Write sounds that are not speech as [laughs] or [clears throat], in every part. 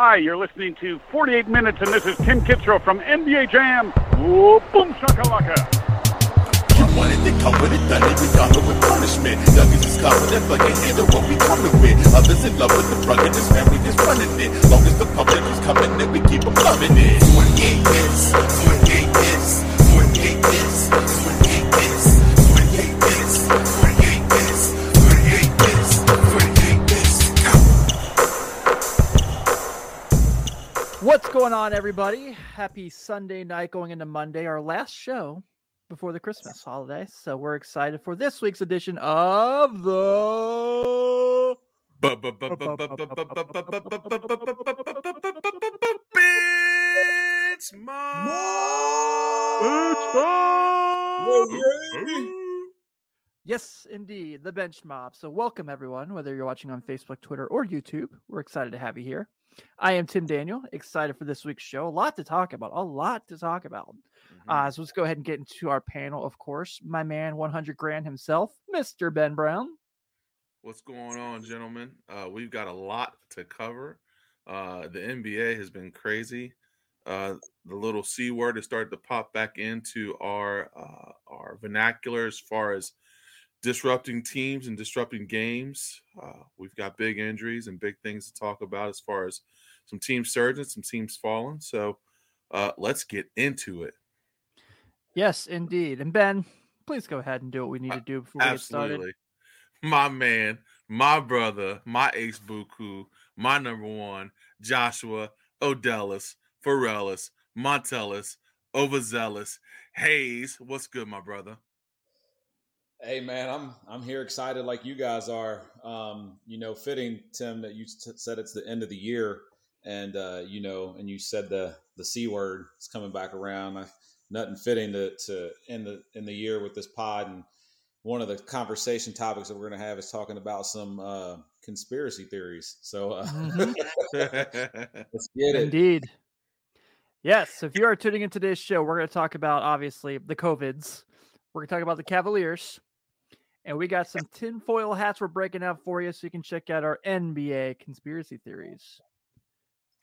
Hi, you're listening to 48 Minutes, and this is Tim Kitzrow from NBA Jam. Whoa, boom shakalaka. You wanted to come with it, done it, we got it with punishment. Youngest is confident, but can't handle what we coming with. Others in love with the drug and this family just running it. Long as the public is coming in, we keep them loving it. 28 minutes, 28 minutes, 28 minutes, 28 minutes, What's going on, everybody? Happy Sunday night going into Monday, our last show before the Christmas holiday. So we're excited for this week's edition of the Bitch Mob. Yes, indeed, the Bench Mob. So welcome everyone, whether you're watching on Facebook, Twitter, or YouTube. We're excited to have you here. I am Tim Daniel, excited for this week's show. A lot to talk about. A lot to talk about. Uh, so let's go ahead and get into our panel. Of course, my man, 100 grand himself, Mr. Ben Brown. What's going on, gentlemen? Uh, we've got a lot to cover. Uh, the NBA has been crazy. Uh, the little C word has started to pop back into our uh, our vernacular as far as disrupting teams and disrupting games. Uh, we've got big injuries and big things to talk about as far as some teams surging, some teams falling. So uh, let's get into it. Yes, indeed. And Ben, please go ahead and do what we need to do before we get started. My man, my brother, my ace buku, my number one, Joshua, Odellis, Forellis, Montellis, Overzealous, Hayes. What's good, my brother? Hey man, I'm I'm here excited like you guys are. Um, you know, fitting Tim that you t- said it's the end of the year, and uh, you know, and you said the the c word is coming back around. I, nothing fitting to to end the in the year with this pod. And one of the conversation topics that we're going to have is talking about some uh, conspiracy theories. So uh, Mhm. [laughs] let's get it. Indeed. Yes. If you are tuning in today's show, we're going to talk about obviously the COVIDs. We're going to talk about the Cavaliers. And we got some tinfoil hats we're breaking out for you so you can check out our NBA conspiracy theories.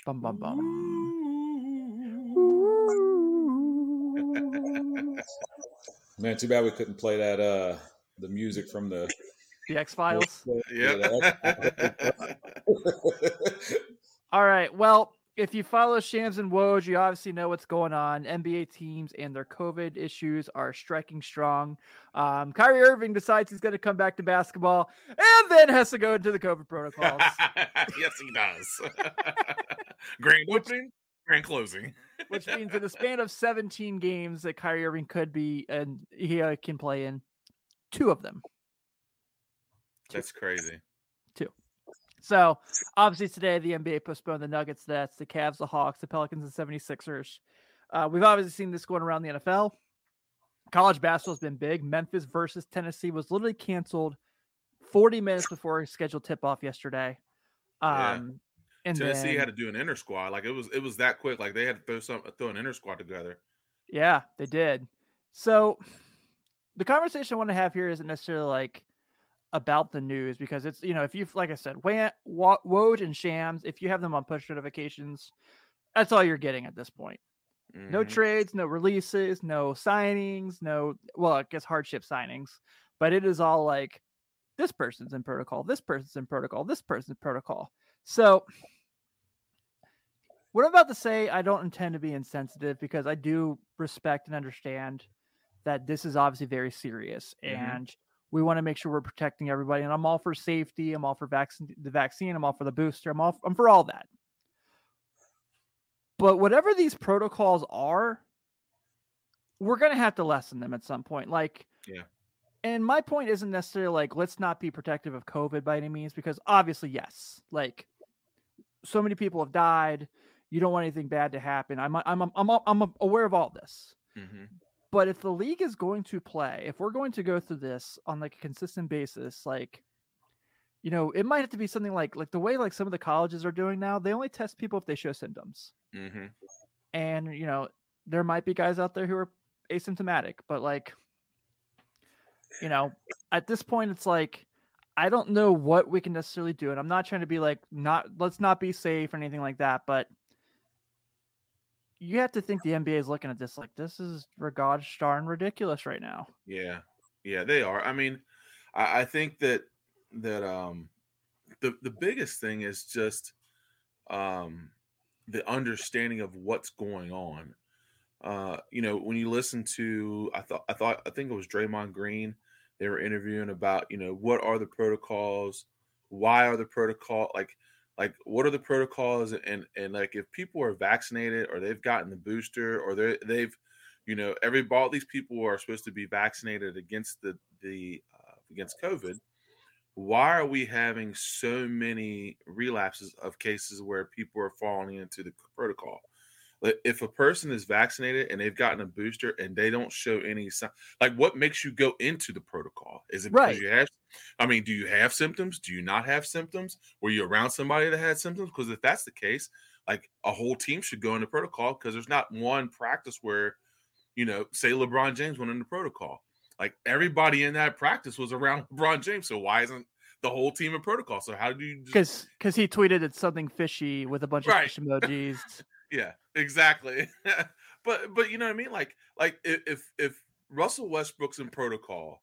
Bum, bum, bum. Man, too bad we couldn't play that uh the music from the. The X Files. Yep. [laughs] [laughs] All right. Well, if you follow Shams and Woj, you obviously know what's going on. NBA teams and their COVID issues are striking strong. Um, Kyrie Irving decides he's going to come back to basketball and then has to go into the COVID protocols. [laughs] yes, he does. [laughs] grand opening, grand closing. [laughs] which means in the span of 17 games that Kyrie Irving could be and he uh, can play in, two of them. That's crazy. So obviously today the NBA postponed the Nuggets, that's the Cavs, the Hawks, the Pelicans, and 76ers. Uh, we've obviously seen this going around the NFL. College basketball has been big. Memphis versus Tennessee was literally canceled 40 minutes before scheduled tip off yesterday. Yeah. Um, and Tennessee then- had to do an inter squad. Like it was, it was that quick. Like they had to throw some, throw an inter squad together. Yeah, they did. So the conversation I want to have here isn't necessarily like about the news because it's you know if you've like I said, Woj and Shams, if you have them on push notifications, that's all you're getting at this point. No Mhm. trades, no releases, no signings, no well, I guess hardship signings, but it is all like this person's in protocol, this person's in protocol, this person's in protocol. So what I'm about to say, I don't intend to be insensitive because I do respect and understand that this is obviously very serious Mhm. and we want to make sure we're protecting everybody. And I'm all for safety. I'm all for vaccine, the vaccine. I'm all for the booster. I'm all I'm for all that. But whatever these protocols are, we're gonna have to lessen them at some point. Like, Yeah. And my point isn't necessarily like let's not be protective of COVID by any means, because obviously, yes, like so many people have died. You don't want anything bad to happen. I'm I'm I'm I'm, I'm aware of all this. Mhm. But if the league is going to play, if we're going to go through this on like a consistent basis, like you know, it might have to be something like like the way like some of the colleges are doing now. They only test people if they show symptoms, Mhm. and you know, there might be guys out there who are asymptomatic, but like, you know, at this point, it's like I don't know what we can necessarily do, and I'm not trying to be like not let's not be safe or anything like that, but you have to think the NBA is looking at this like this is regard star and ridiculous right now. Yeah, yeah, they are. I mean, I, I think that that um the the biggest thing is just um the understanding of what's going on. Uh, you know, when you listen to, I thought, I thought, I think it was Draymond Green. They were interviewing about, you know, what are the protocols? Why are the protocol like, like what are the protocols? And and like if people are vaccinated or they've gotten the booster or they they've, you know, every all these people are supposed to be vaccinated against the the uh, against COVID why are we having so many relapses of cases where people are falling into the protocol? If a person is vaccinated and they've gotten a booster and they don't show any sign, like what makes you go into the protocol? Is it because you have? I mean, do you have symptoms? Do you not have symptoms? Were you around somebody that had symptoms? Because if that's the case, like a whole team should go into protocol because there's not one practice where, you know, say LeBron James went into protocol. Like everybody in that practice was around [laughs] LeBron James. So why isn't the whole team in protocol? So how do you just Because because he tweeted it's something fishy with a bunch Right. of fish emojis. [laughs] Yeah, exactly. [laughs] but but you know what I mean? Like like if if, Russell Westbrook's in protocol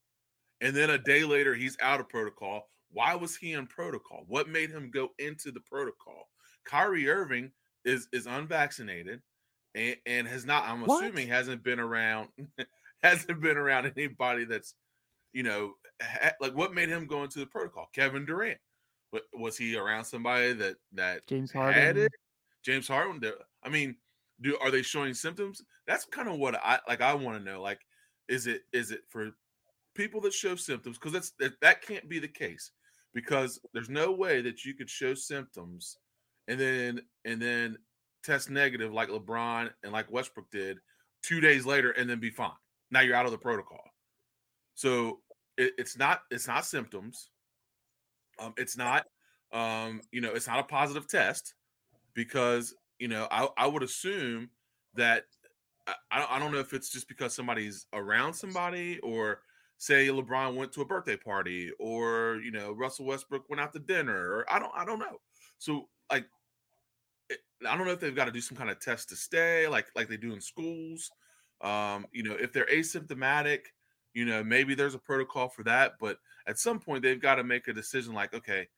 and then a day later he's out of protocol, why was he in protocol? What made him go into the protocol? Kyrie Irving is is unvaccinated and, and has not I'm What? assuming hasn't been around [laughs] hasn't been around anybody that's you know ha- like what made him go into the protocol? Kevin Durant. Was he around somebody that that James Harden. James Harden. I mean, do are they showing symptoms? That's kind of what I like. I want to know. Like, is it is it for people that show symptoms? Because that's that, that can't be the case because there's no way that you could show symptoms and then and then test negative like LeBron and like Westbrook did two days later and then be fine. Now you're out of the protocol. So it, it's not it's not symptoms. Um, it's not um, you know it's not a positive test because you know I, I would assume that I, I don't- know if it's just because somebody's around somebody or say LeBron went to a birthday party or you know Russell Westbrook went out to dinner or I don't I don't know. So like I don't know if they've got to do some kind of test to stay like like they do in schools. Um, you know, if they're asymptomatic, you know, maybe there's a protocol for that, but at some point they've got to make a decision like, okay,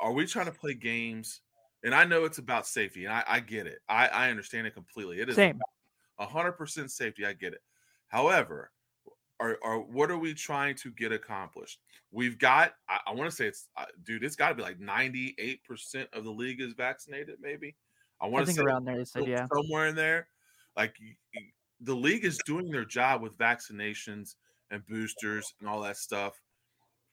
are we trying to play games? And I know it's about safety, and I, I get it. I, I understand it completely. It is hundred percent safety. I get it. However, are, are what are we trying to get accomplished? We've got. I, I want to say it's, uh, dude. It's got to be like ninety eight percent of the league is vaccinated. Maybe. I want to say around there said yeah. somewhere in there. Like the league is doing their job with vaccinations and boosters and all that stuff.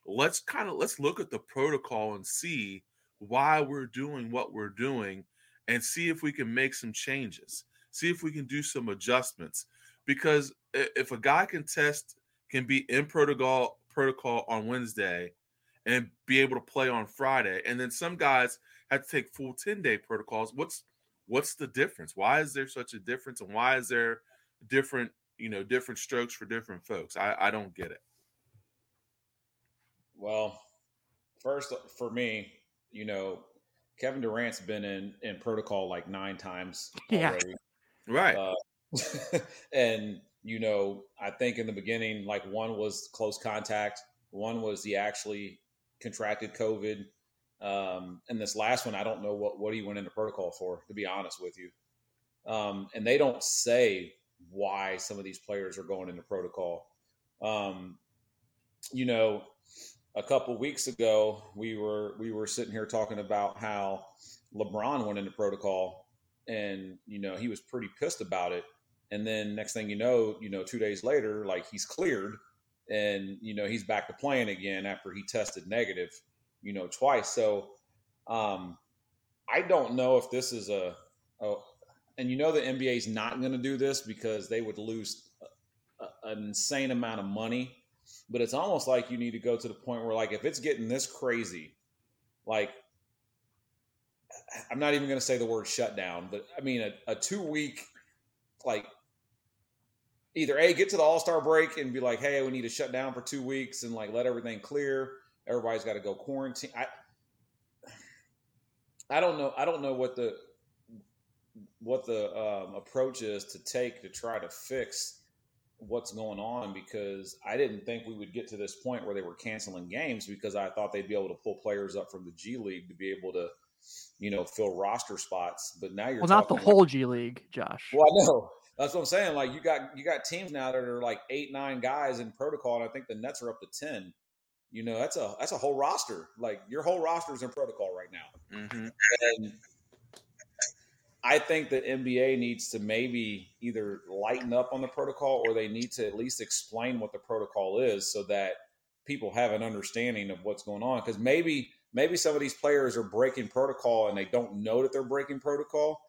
Let's kind of let's look at the protocol and see why we're doing what we're doing and see if we can make some changes. See if we can do some adjustments because if a guy can test can be in protocol protocol on Wednesday and be able to play on Friday and then some guys have to take full 10 day protocols what's what's the difference why is there such a difference and why is there different you know different strokes for different folks i i don't get it Well, first uh, for me, you know, Kevin Durant's been in in protocol like nine times [laughs] Yeah. right Uh, [laughs] and you know, I think in the beginning, like one was close contact, one was he actually contracted COVID, um, and this last one, I don't know what what he went into protocol for, to be honest with you. Um, and they don't say why some of these players are going into protocol. Um, you know, a couple weeks ago, we were we were sitting here talking about how LeBron went into protocol, and you know he was pretty pissed about it. And then next thing you know, you know, two days later, like he's cleared, and you know he's back to playing again after he tested negative, you know, twice. So, um, I don't know if this is a, a and you know the NBA is not going to do this because they would lose a- an insane amount of money. But it's almost like you need to go to the point where, like, if it's getting this crazy, like, I'm not even going to say the word shutdown, but I mean a, a two week, like, either a get to the All Star break and be like, hey, we need to shut down for two weeks and like let everything clear, everybody's got to go quarantine. I I don't know. I don't know what the what the um, approach is to take to try to fix what's going on because I didn't think we would get to this point where they were canceling games because I thought they'd be able to pull players up from the G League to be able to, you know, fill roster spots. But now you're well, not the talking whole G League, Josh. Well, I know that's what I'm saying. Like you got you got teams now that are like eight nine guys in protocol, and I think the Nets are up to ten. You know, that's a that's a whole roster. Like your whole roster is in protocol right now, Mhm. and I think that NBA needs to maybe either lighten up on the protocol or they need to at least explain what the protocol is so that people have an understanding of what's going on. Because maybe maybe some of these players are breaking protocol and they don't know that they're breaking protocol.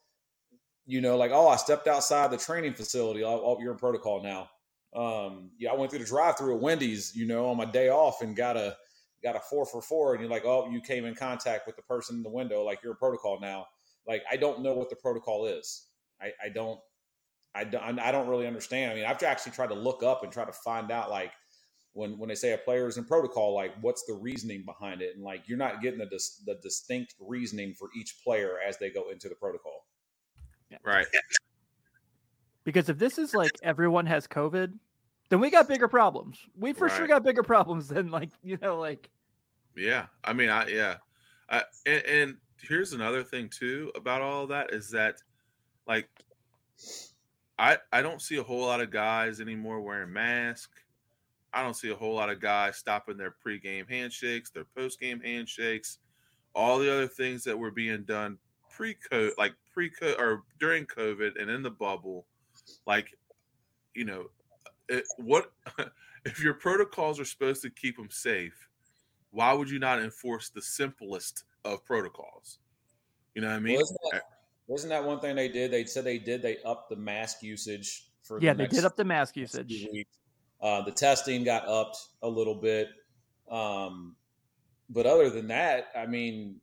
You know, like oh, I stepped outside the training facility. Oh, oh, you're in protocol now. Um, yeah, I went through the drive-through at Wendy's. You know, on my day off and got a got a four for four, and you're like, oh, you came in contact with the person in the window. Like you're in protocol now like I don't know what the protocol is. I, I don't, I don't, I don't really understand. I mean, I've actually tried to look up and try to find out like when when they say a player is in protocol, like what's the reasoning behind it, and like you're not getting the dis, the distinct reasoning for each player as they go into the protocol. Right. Because if this is like everyone has COVID, then we got bigger problems. We for sure got bigger problems than like you know like Yeah, I mean, I yeah, I, and, and here's another thing too about all that is that, like, I I don't see a whole lot of guys anymore wearing masks. I don't see a whole lot of guys stopping their pregame handshakes, their postgame handshakes, all the other things that were being done pre-COVID, like pre-COVID or during COVID and in the bubble. Like, you know, it, what [laughs] if your protocols are supposed to keep them safe? why would you not enforce the simplest of protocols? You know what I mean? Well, isn't, that, wasn't that one thing they did? They said they did. They upped the mask usage for. yeah, the they next did up the mask usage. Uh, the testing got upped a little bit, um, but other than that, I mean,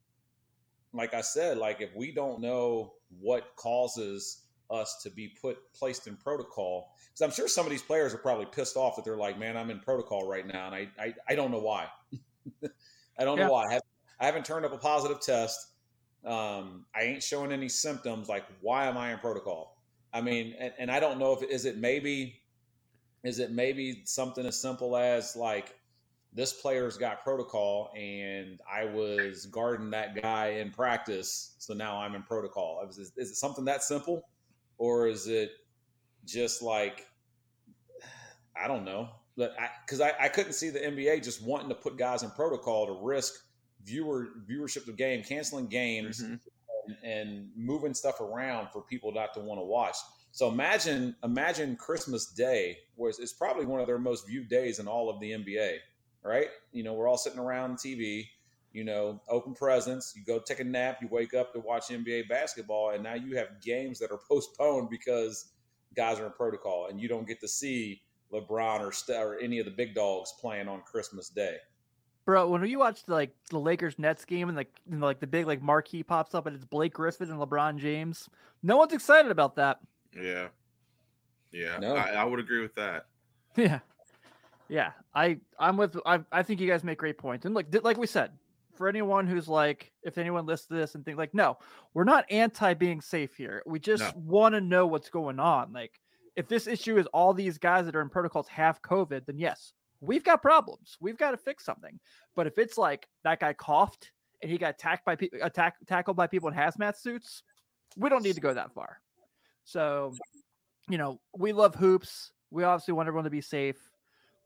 like I said, like if we don't know what causes us to be put placed in protocol, because I'm sure some of these players are probably pissed off that they're like, "Man, I'm in protocol right now," and I I, I don't know why. [laughs] I don't Yeah. know why. I, have, I haven't turned up a positive test. Um, I ain't showing any symptoms. Like, why am I in protocol? I mean, and, and I don't know if is it maybe is it maybe something as simple as like this player's got protocol and I was guarding that guy in practice, so now I'm in protocol. Is, is, it something that simple, or is it just like I don't know? But because I, I, couldn't see the NBA just wanting to put guys in protocol to risk viewer viewership of game, canceling games, Mhm. and, and moving stuff around for people not to want to watch. So imagine imagine Christmas Day was it's probably one of their most viewed days in all of the NBA, right? You know, we're all sitting around TV, you know, open presents, you go take a nap, you wake up to watch NBA basketball, and now you have games that are [laughs] postponed because guys are in protocol and you don't get to see LeBron or, or any of the big dogs playing on Christmas Day. Bro, when you watch like the Lakers Nets game and like and, like the big like marquee pops up and it's Blake Griffin and LeBron James, no one's excited about that. Yeah. Yeah. No. I, I would agree with that. [laughs] Yeah, yeah. I I'm with. I I think you guys make great points. And like th- like we said, for anyone who's like, if anyone listens to this and think like, no, we're not anti being safe here. We just No. want to know what's going on. Like, if this issue is all these guys that are in protocols have COVID, then yes, we've got problems. We've got to fix something. But if it's like that guy coughed and he got attacked by people, attack tackled by people in hazmat suits, we don't need to go that far. So, you know, we love hoops. We obviously want everyone to be safe.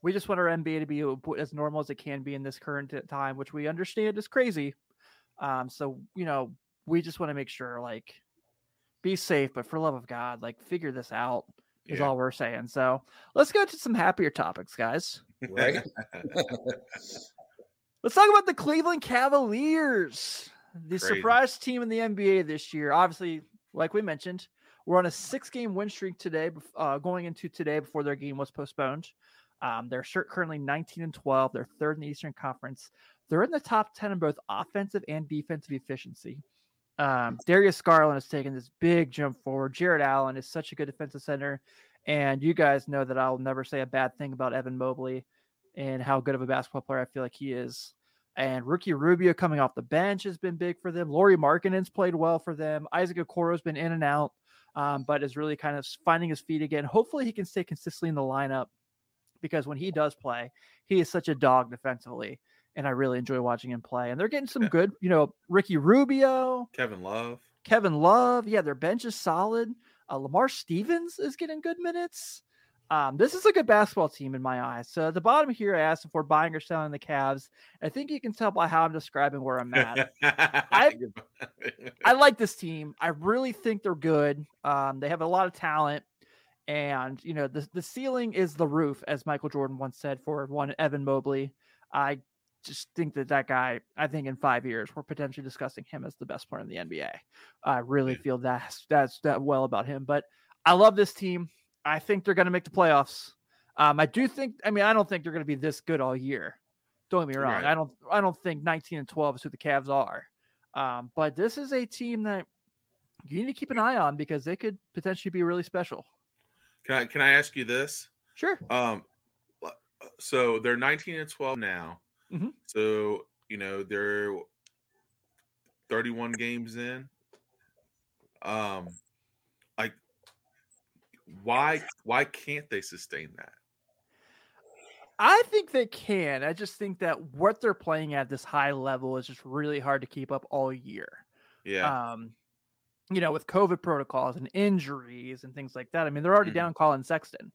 We just want our NBA to be as normal as it can be in this current time, which we understand is crazy. Um, so you know, we just want to make sure, like, be safe, but for love of God, like, figure this out is Yeah. all we're saying. So let's go to some happier topics, guys. Right? [laughs] Let's talk about the Cleveland Cavaliers, the Crazy. surprise team in the NBA this year. Obviously, like we mentioned, we're on a six-game win streak today, uh, going into today before their game was postponed. Um, they're currently 19 and 12. They're third in the Eastern Conference. They're in the top 10 in both offensive and defensive efficiency. Um, Darius Garland has taken this big jump forward. Jarrett Allen is such a good defensive center. And you guys know that I'll never say a bad thing about Evan Mobley and how good of a basketball player I feel like he is. And Ricky Rubio coming off the bench has been big for them. Lauri Markkanen's played well for them. Isaac Okoro's been in and out, um, but is really kind of finding his feet again. Hopefully, he can stay consistently in the lineup because when he does play, he is such a dog defensively. And I really enjoy watching him play. And they're getting some Yeah. good, you know, Ricky Rubio, Kevin Love. Kevin Love. Yeah, their bench is solid. Uh, Lamar Stevens is getting good minutes. Um, this is a good basketball team in my eyes. So at the bottom here, I asked if we're buying or selling the Cavs. I think you can tell by how I'm describing where I'm at. [laughs] I like this team. I really think they're good. Um, they have a lot of talent, and you know the the ceiling is the roof, as Michael Jordan once said for one Evan Mobley. I just think that that guy. I think in five years we're potentially discussing him as the best player in the NBA. I really Yeah. feel that's that's that well about him. But I love this team. I think they're going to make the playoffs. Um, I do think. I mean, I don't think they're going to be this good all year. Don't get me wrong. Right. I don't. I don't think 19 and 12 is who the Cavs are. Um, but this is a team that you need to keep an eye on because they could potentially be really special. Can I can I ask you this? Sure. Um, so they're 19 and 12 now. Mhm. So you know they're 31 games in. Um, like why why can't they sustain that? I think they can. I just think that what they're playing at this high level is just really hard to keep up all year. Yeah, Um, you know, with COVID protocols and injuries and things like that. I mean, they're already Mhm. down Colin Sexton.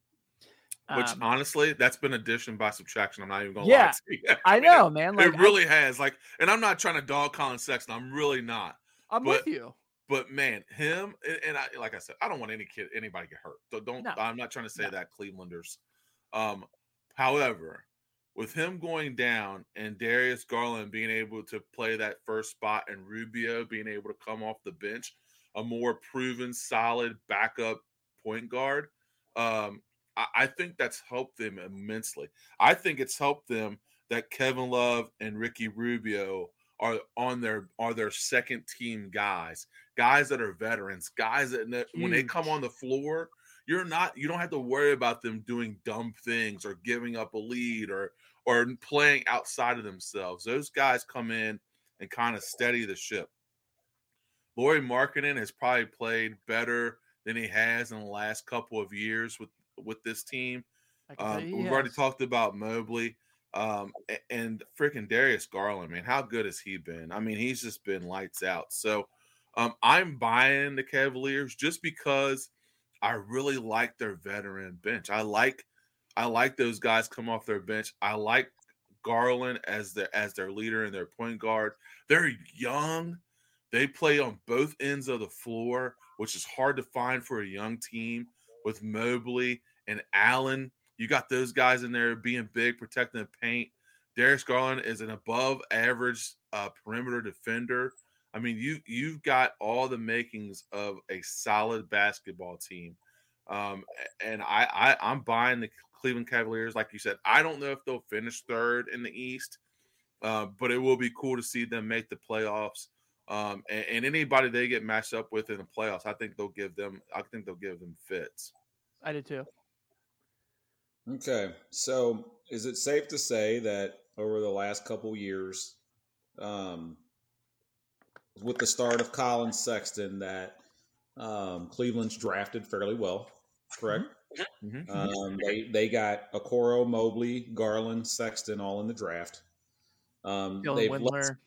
Which Um, honestly, that's been addition by subtraction. I'm not even gonna Yeah, lie to you. [laughs] I know, man. Like, it really has. Like, and I'm not trying to dog Colin Sexton. I'm really not. I, am but- with you. But man, him and, and I, like I said, I don't want any kid, anybody get hurt. So don't. No. I'm not trying to say No. that Clevelanders. Um, however, with him going down and Darius Garland being able to play that first spot and Rubio being able to come off the bench, a more proven, solid backup point guard, um, I, I think that's helped them immensely. I think it's helped them that Kevin Love and Ricky Rubio are on their are their second team guys, guys that are veterans, guys that kn- when they come on the floor, you're not you don't have to worry about them doing dumb things or giving up a lead or or playing outside of themselves. Those guys come in and kind of steady the ship. Lauri Markkanen has probably played better than he has in the last couple of years with with this team. I can tell Um, we've he already talked about Mobley um, and freaking Darius Garland, man. How good has he been? I mean, he's just been lights out. So um, I'm buying the Cavaliers just because I really like their veteran bench. I like I like those guys come off their bench. I like Garland as their as their leader and their point guard. They're young. They play on both ends of the floor, which is hard to find for a young team with Mobley and Allen. You got those guys in there being big, protecting the paint. Darius Garland is an above average uh, perimeter defender. I mean, you you've got all the makings of a solid basketball team. Um, and I, I I'm buying the Cleveland Cavaliers. Like you said, I don't know if they'll finish third in the East, uh, but it will be cool to see them make the playoffs. Um, and, and anybody they get matched up with in the playoffs, I think they'll give them. I think they'll give them fits. I did too. Okay, so is it safe to say that over the last couple years, um, with the start of Colin Sexton, that um, Cleveland's drafted fairly well, correct? Mhm. Um, they they got Okoro, Mobley, Garland, Sexton all in the draft. Um, Dylan they've let, Windler.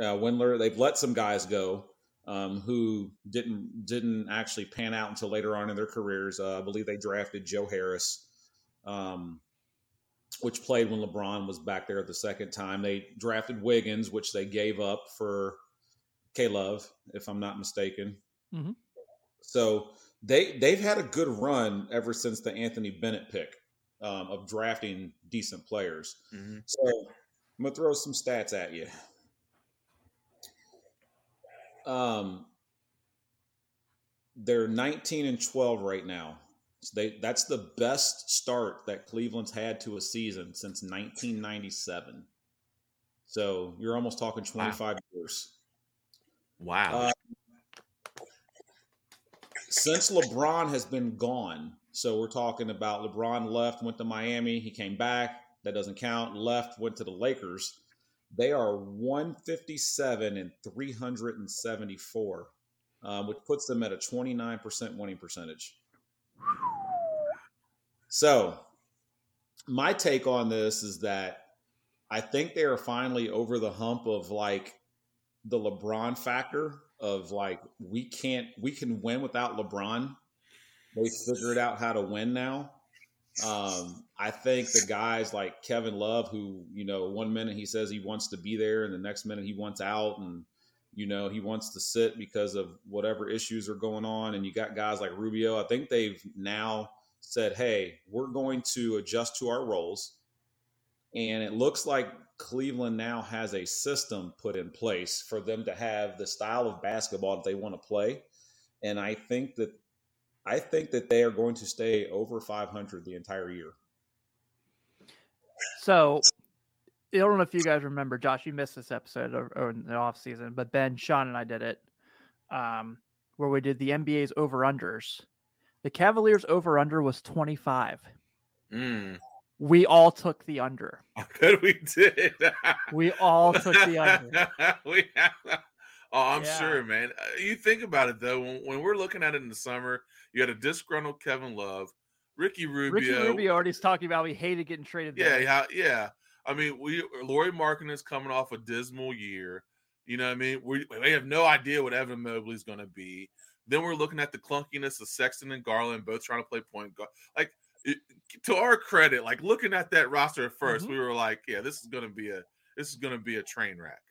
uh, Windler. They've let some guys go um, who didn't didn't actually pan out until later on in their careers. Uh, I believe they drafted Joe Harris, um, which played when LeBron was back there the second time. They drafted Wiggins, which they gave up for K Love, if I'm not mistaken. Mhm. So they they've had a good run ever since the Anthony Bennett pick um, of drafting decent players. Mhm. So I'm gonna throw some stats at you. Um, they're 19 and 12 right now. So they that's the best start that Cleveland's had to a season since 1997. So you're almost talking 25 years. Wow. Uh, since LeBron has been gone, so we're talking about LeBron left, went to Miami, he came back. That doesn't count. Left, went to the Lakers. They are 157 and 374, um, which puts them at a 29% winning percentage. So, my take on this is that I think they are finally over the hump of like the LeBron factor of like we can't we can win without LeBron. They figured out how to win now. Um, I think the guys like Kevin Love, who you know, one minute he says he wants to be there, and the next minute he wants out, and you know he wants to sit because of whatever issues are going on. And you got guys like Rubio. I think they've now said, "Hey, we're going to adjust to our roles." And it looks like Cleveland now has a system put in place for them to have the style of basketball that they want to play. And I think that I think that they are going to stay over 500 the entire year. So I don't know if you guys remember, Josh, you missed this episode or, or in the off season, but Ben, Sean, and I did it, um, where we did the NBA's over unders. The Cavaliers over under was 25. Mm. We all took the under. [laughs] Bet we did. [laughs] We all took the under. [laughs] we oh, I'm Yeah. sure, man. Uh, You think about it though. When, when we're looking at it in the summer, you had a disgruntled Kevin Love, Ricky Rubio. Ricky Rubio already was talking about we hated getting traded. Yeah, yeah, yeah. I mean, we Lauri Markkanen's coming off a dismal year. You know what I mean? We we have no idea what Evan Mobley's going to be. Then we're looking at the clunkiness of Sexton and Garland both trying to play point guard. Like it, to our credit, like looking at that roster at 1st Mhm. we were like, yeah, this is going to be a this is going to be a train wreck.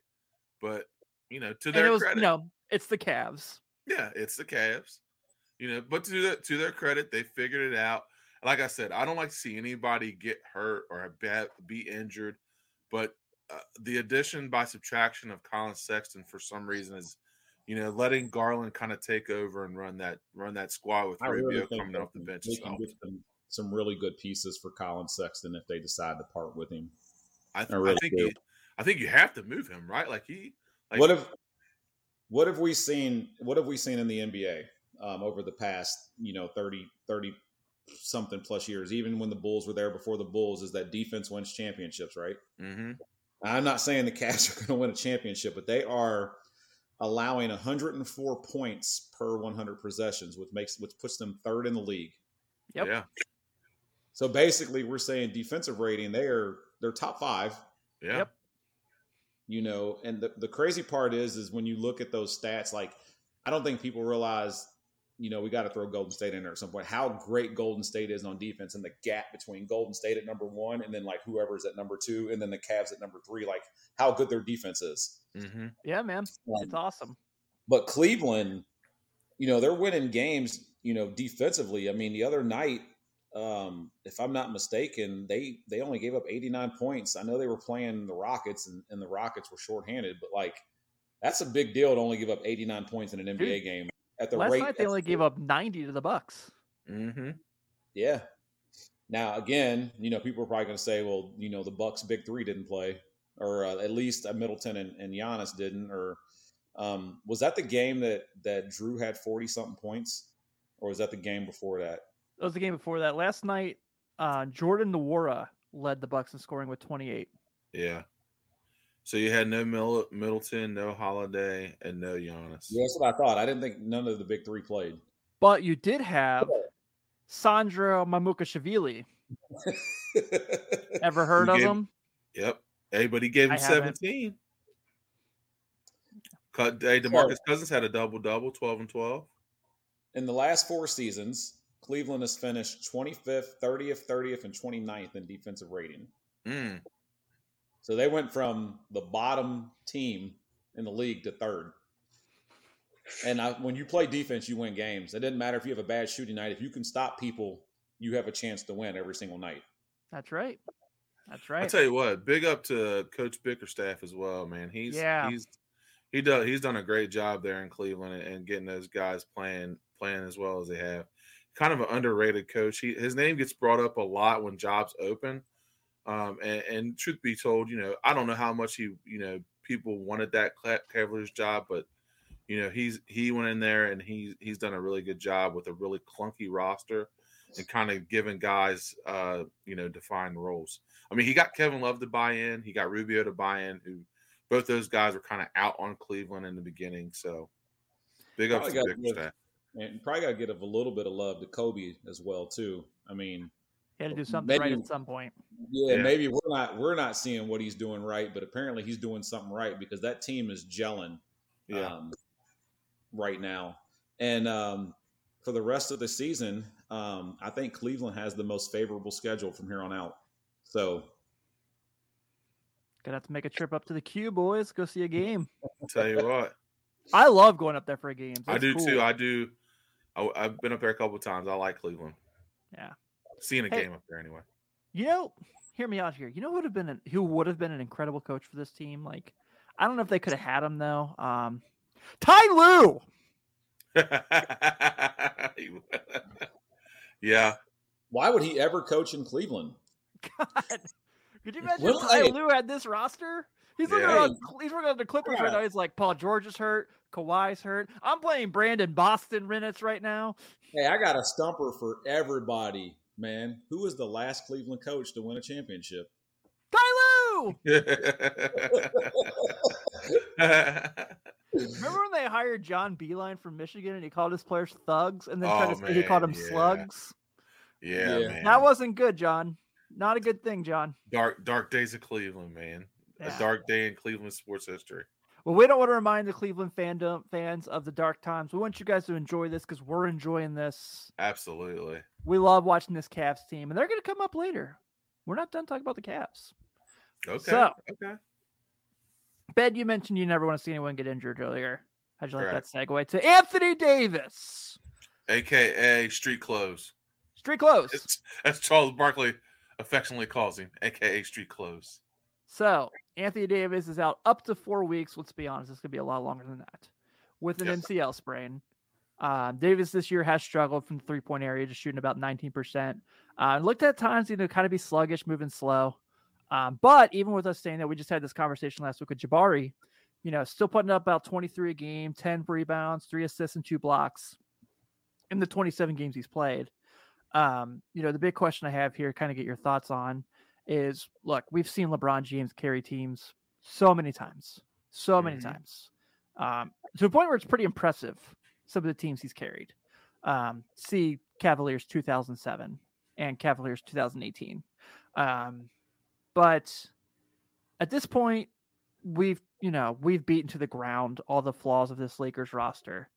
But you know, to their was, credit, know, it's the Cavs. yeah, it's the Cavs. You know, but to their, to their credit, they figured it out. Like I said, I don't like to see anybody get hurt or be, be injured, but uh, the addition by subtraction of Colin Sexton for some reason is, you know, letting Garland kind of take over and run that run that squad with I really Rubio think coming off the bench. They can get some, some really good pieces for Colin Sexton if they decide to part with him. I, th- I I think you, I think you have to move him, right? Like he, like, what have what have we seen what have we seen in the NBA um, over the past you know 30 30 something plus years. Even when the Bulls were there before the Bulls is that defense wins championships right? Hmm I'm not saying the Cavs [laughs] are going to win a championship but they are allowing 104 points per 100 possessions which makes which puts them third in the league. Yep. yeah, so basically we're saying defensive rating they're they're top 5 yeah, Yep. you know and the, the crazy part is is when you look at those stats like i don't think people realize you know we got to throw golden state in there at some point how great golden state is on defense and the gap between golden state at number one and then like whoever's at number two and then the Cavs at number three like how good their defense is hmm Yeah, man. Um, It's awesome. but cleveland you know they're winning games you know defensively i mean the other night um, if I'm not mistaken, they they only gave up 89 points. I know they were playing the Rockets, and, and the Rockets were shorthanded, but like that's a big deal to only give up 89 points in an NBA Dude, game at the Last rate. night they only gave up 90 to the Bucks. Mm-hmm. yeah. Now again, you know, people are probably going to say, well, you know, the Bucks big three didn't play, or uh, at least uh, Middleton and, and Giannis didn't, or um, was that the game that that Jrue had 40 something points, or was that the game before that? That was the game before that. Last night, uh, Jordan Nwora led the Bucks in scoring with 28. Yeah. So you had no Middle- Middleton, no Holiday, and no Giannis. Yeah, that's what I thought. I didn't think none of the big three played. But you did have Sandro Mamukelashvili. [laughs] Ever heard Who of gave- him? Yep. Hey, but he gave him I haven't. 17. Cut hey, Demarcus Cousins had a double double, 12 and 12. In the last four seasons, Cleveland has finished 25th, 30th, 30th, and 29th in defensive rating. Mm. So they went from the bottom team in the league to third. And I, when you play defense, you win games. It doesn't matter if you have a bad shooting night. If you can stop people, you have a chance to win every single night. That's right. That's right. I right. tell you what, big up to Coach Bickerstaff as well, man. He's Yeah. he's he does he's done a great job there in Cleveland and, and getting those guys playing playing as well as they have. Kind of an underrated coach. He his name gets brought up a lot when jobs open. Um, and, and truth be told, you know, I don't know how much he, you know, people wanted that Cavaliers job, but you know, he's he went in there and he he's done a really good job with a really clunky roster and kind of giving guys, uh, you know, defined roles. I mean, he got Kevin Love to buy in. He got Rubio to buy in, who both those guys were kind of out on Cleveland in the beginning. So big ups Probably to gotta And probably got to give a little bit of love to Koby as well too. I mean, He had to do something right at some point. yeah, Yeah. maybe we're not we're not seeing what he's doing right, but apparently he's doing something right because that team is gelling Yeah. um, right now. And um, for the rest of the season, um, I think Cleveland has the most favorable schedule from here on out. So Gonna have to make a trip up to the Q, boys. Go see a game. I'll tell you what, [laughs] I love going up there for games. I do cool. too. I do. I, I've been up there a couple times. I like Cleveland. Yeah. Seeing a Hey. game up there anyway. You know, hear me out here. You know who would have been an, who would have been an incredible coach for this team? Like, I don't know if they could have had him though. Um, Ty Lue. [laughs] yeah. why would he ever coach in Cleveland? God, could you imagine Well, Ty hey. Lue had this roster? He's looking Yeah. around. He's looking at the Clippers right now. He's like, Paul George is hurt. Kawhi's hurt. I'm playing Brandon Boston minutes right now. Hey, I got a stumper for everybody, man. Who was the last Cleveland coach to win a championship? Ty Lue. Remember when they hired John Beilein from Michigan and he called his players thugs and then Oh, to say he called man, them yeah. slugs? yeah, Yeah. man. That wasn't good, John. Not a good thing, John. dark dark days of Cleveland, man. Yeah. A dark day in Cleveland sports history. Well, we don't want to remind the Cleveland fandom fans of the dark times. We want you guys to enjoy this because we're enjoying this. Absolutely. We love watching this Cavs team, and they're going to come up later. We're not done talking about the Cavs. Okay. So- okay. Ben, you mentioned you never want to see anyone get injured earlier. How'd you like Correct. that segue to Anthony Davis? AKA street clothes. Street clothes. It's, as Charles Barkley affectionately calls him, aka street clothes. So Anthony Davis is out up to four weeks. Let's be honest, it's gonna be a lot longer than that. With an Yep. MCL sprain. Uh, Davis this year has struggled from the three point area, just shooting about 19%. Uh, looked at times, you know, kind of be sluggish, moving slow. Um, but even with us saying that, we just had this conversation last week with Jabari, you know, still putting up about 23 a game, 10 rebounds, three assists, and two blocks in the 27 games he's played. Um, you know, the big question I have here, kind of get your thoughts on, is look, we've seen LeBron James carry teams so many times, so many Mhm. times, um, to a point where it's pretty impressive. Some of the teams he's carried. Um, see Cavaliers 2007 and Cavaliers 2018. Um, but at this point, we've you know we've beaten to the ground all the flaws of this Lakers roster.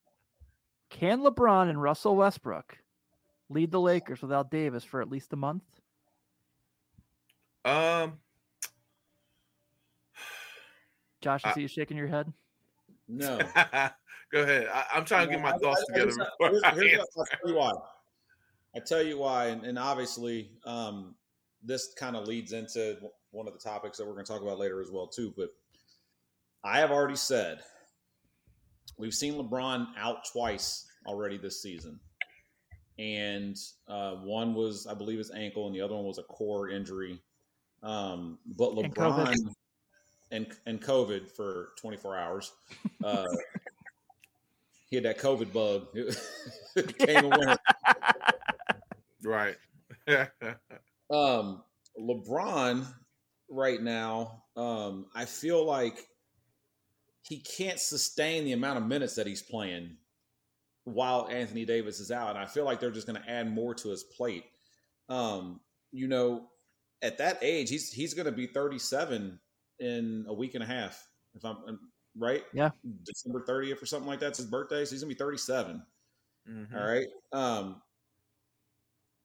Can LeBron and Russell Westbrook lead the Lakers without Davis for at least a month? Um, Josh, I see you shaking your head. No. [laughs] go ahead. I, I'm trying to get my I- thoughts I- I together. just- before here's- I here's what- I'll tell you why. I tell you why, and, and obviously, um, this kind of leads into one of the topics that we're going to talk about later as well, too. But I have already said we've seen LeBron out twice already this season, and uh, one was, I believe, his ankle, and the other one was a core injury. Um, but And COVID. LeBron and and COVID for 24 hours. Uh, he had that COVID bug. [laughs] Came and went. Right. [laughs] Um, LeBron right now, um, I feel like he can't sustain the amount of minutes that he's playing while Anthony Davis is out, and I feel like they're just going to add more to his plate. Um, you know, at that age, he's he's going to be 37 in a week and a half. If I'm right, Yeah. December 30th or something like that's his birthday, so he's going to be 37. Mhm. All right. Um,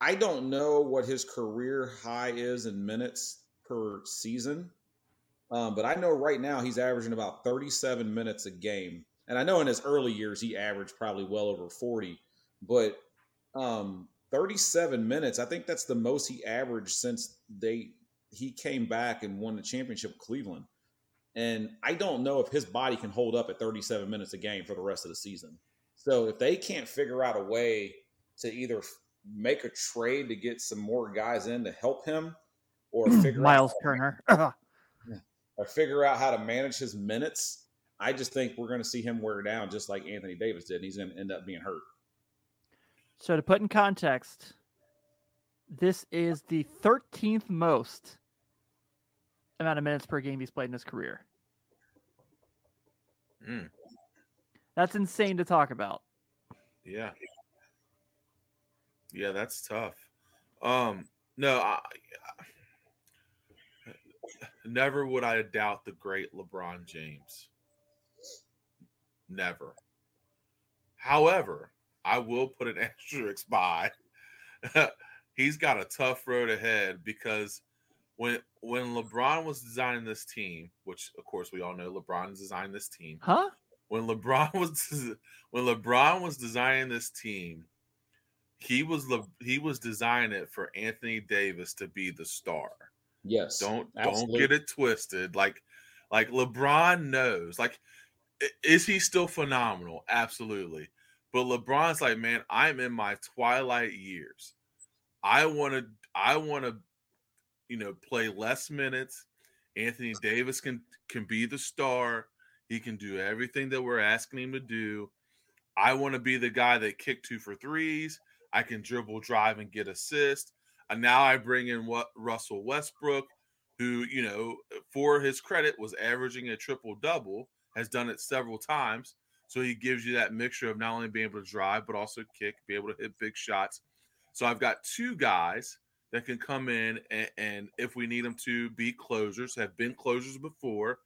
I don't know what his career high is in minutes per season, um, but I know right now he's averaging about 37 minutes a game. And I know in his early years he averaged probably well over 40, but um, 37 minutes, I think that's the most he averaged since they he came back and won the championship with Cleveland. And I don't know if his body can hold up at 37 minutes a game for the rest of the season. So if they can't figure out a way to either make a trade to get some more guys in to help him, or [clears throat] figure Myles out Turner. [laughs] or figure out how to manage his minutes, I just think we're going to see him wear down just like Anthony Davis did, and he's going to end up being hurt. So to put in context, this is the 13th most amount of minutes per game he's played in his career. Mm. That's insane to talk about. Yeah. Yeah, that's tough. Um, no, I, never would I doubt the great LeBron James. Never. However, I will put an [laughs] asterisk by. [laughs] He's got a tough road ahead because when when LeBron was designing this team, which of course we all know LeBron designed this team. Huh? When LeBron [laughs] was when LeBron was designing this team, he was Le, he was designing it for Anthony Davis to be the star. Yes. Don't absolutely. don't get it twisted. Like like LeBron knows. Like is he still phenomenal? Absolutely. But LeBron's like, man, I'm in my twilight years. I want to I want to you know play less minutes. Anthony Davis can can be the star. He can do everything that we're asking him to do. I want to be the guy that kick two for threes. I can dribble, drive, and get assists. And now I bring in what Russell Westbrook, who, you know, for his credit, was averaging a triple double, has done it several times. So he gives you that mixture of not only being able to drive, but also kick, be able to hit big shots. So I've got two guys that can come in and, and if we need them to be closers, have been closers before,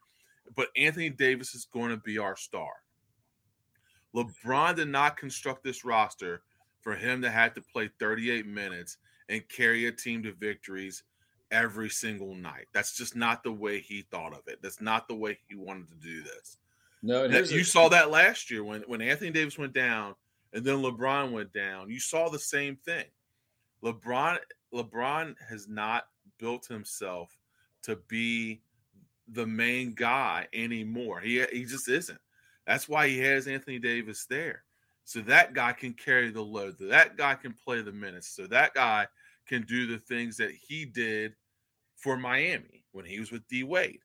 but Anthony Davis is going to be our star. LeBron did not construct this roster for him to have to play 38 minutes and carry a team to victories every single night. That's just not the way he thought of it. That's not the way he wanted to do this. No, you a- saw that last year when when Anthony Davis went down and then LeBron went down. You saw the same thing. LeBron LeBron has not built himself to be the main guy anymore. He he just isn't. That's why he has Anthony Davis there. So that guy can carry the load. That guy can play the minutes. So that guy can do the things that he did for Miami when he was with D Wade.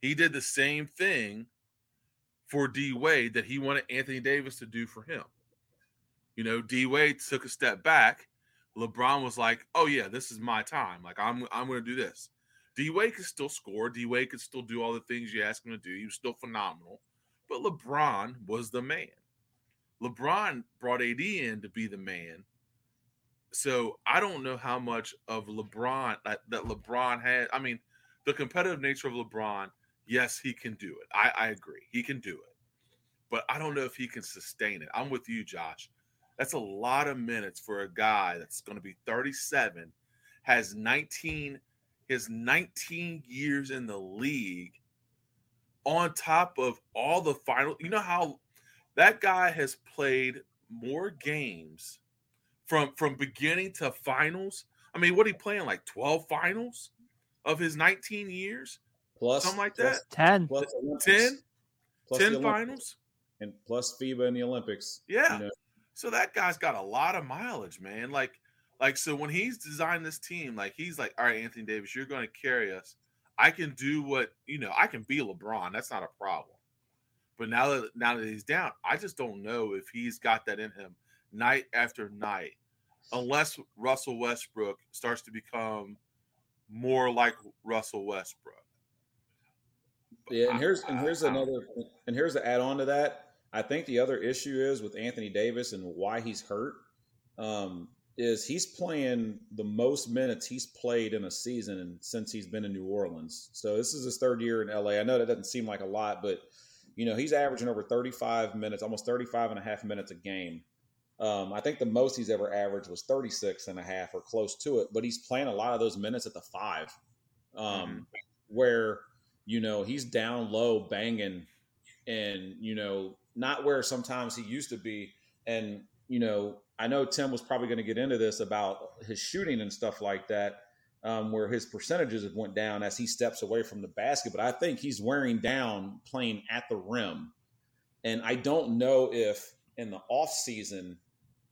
He did the same thing for D Wade that he wanted Anthony Davis to do for him. You know, D Wade took a step back. LeBron was like, "Oh yeah, this is my time. Like I'm I'm going to do this." D Wade could still score. D Wade could still do all the things you ask him to do. He was still phenomenal. But LeBron was the man. LeBron brought AD in to be the man. So I don't know how much of LeBron that, that LeBron had. I mean, the competitive nature of LeBron, yes, he can do it. I, I agree. He can do it. But I don't know if he can sustain it. I'm with you, Josh. That's a lot of minutes for a guy that's going to be 37, has 19, his 19 years in the league, on top of all the final. You know how that guy has played more games from from beginning to finals. I mean, what he playing like 12 finals of his 19 years? Plus something like that? 10. Plus, Olympics, 10? plus 10 finals? and plus FIBA and the Olympics. Yeah. You know, So that guy's got a lot of mileage, man. Like, like so when he's designed this team, like he's like, all right, Anthony Davis, you're going to carry us. I can do what you know. I can be LeBron. That's not a problem. But now that now that he's down, I just don't know if he's got that in him night after night, unless Russell Westbrook starts to become more like Russell Westbrook. Yeah, and here's and here's another and here's the add on to that. I think the other issue is with Anthony Davis and why he's hurt um, is he's playing the most minutes he's played in a season since he's been in New Orleans. So this is his third year in LA. I know that doesn't seem like a lot, but you know, he's averaging over 35 minutes, almost 35 and a half minutes a game. Um, I think the most he's ever averaged was 36 and a half or close to it, but he's playing a lot of those minutes at the five, um, where, you know, he's down low banging and, you know, not where sometimes he used to be. And, you know, I know Tim was probably going to get into this about his shooting and stuff like that, um, where his percentages have went down as he steps away from the basket. But I think he's wearing down playing at the rim. And I don't know if in the off season,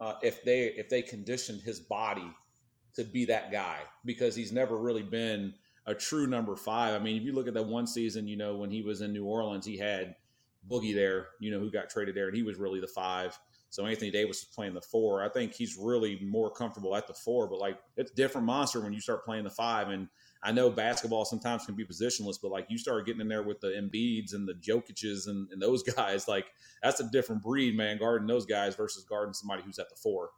uh, if they if they conditioned his body to be that guy because he's never really been a true number five. I mean, if you look at that one season, you know, when he was in New Orleans, he had Boogie there, you know, who got traded there, and he was really the five. So Anthony Davis is playing the four. I think he's really more comfortable at the four, but like it's a different monster when you start playing the five. And I know basketball sometimes can be positionless, but like you start getting in there with the Embiids and the Jokic's and, and those [laughs] guys, like that's a different breed, man. Guarding those guys versus guarding somebody who's at the four.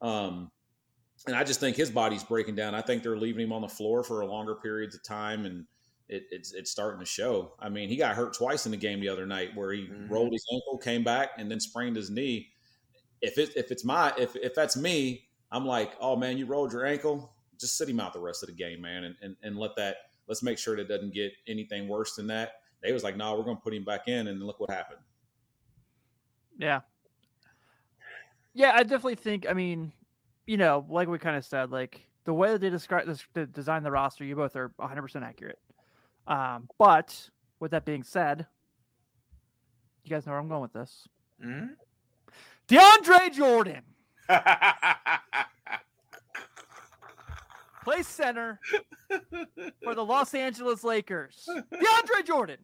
Um, and I just think his body's breaking down. I think they're leaving him on the floor for a longer periods of time, and it, it's it's starting to show. I mean, he got hurt twice in the game the other night, where he mm-hmm. rolled his ankle, came back, and then sprained his knee. If it if it's my if if that's me, I'm like, oh man, you rolled your ankle, just sit him out the rest of the game, man, and and, and let that let's make sure that it doesn't get anything worse than that. They was like, no, nah, we're going to put him back in, and look what happened. Yeah, yeah, I definitely think. I mean, you know, like we kind of said, like the way that they describe this, the design the roster, you both are 100 percent accurate. Um, but with that being said, you guys know where I'm going with this. Mm-hmm. DeAndre Jordan. [laughs] Play center [laughs] for the Los Angeles Lakers. DeAndre Jordan.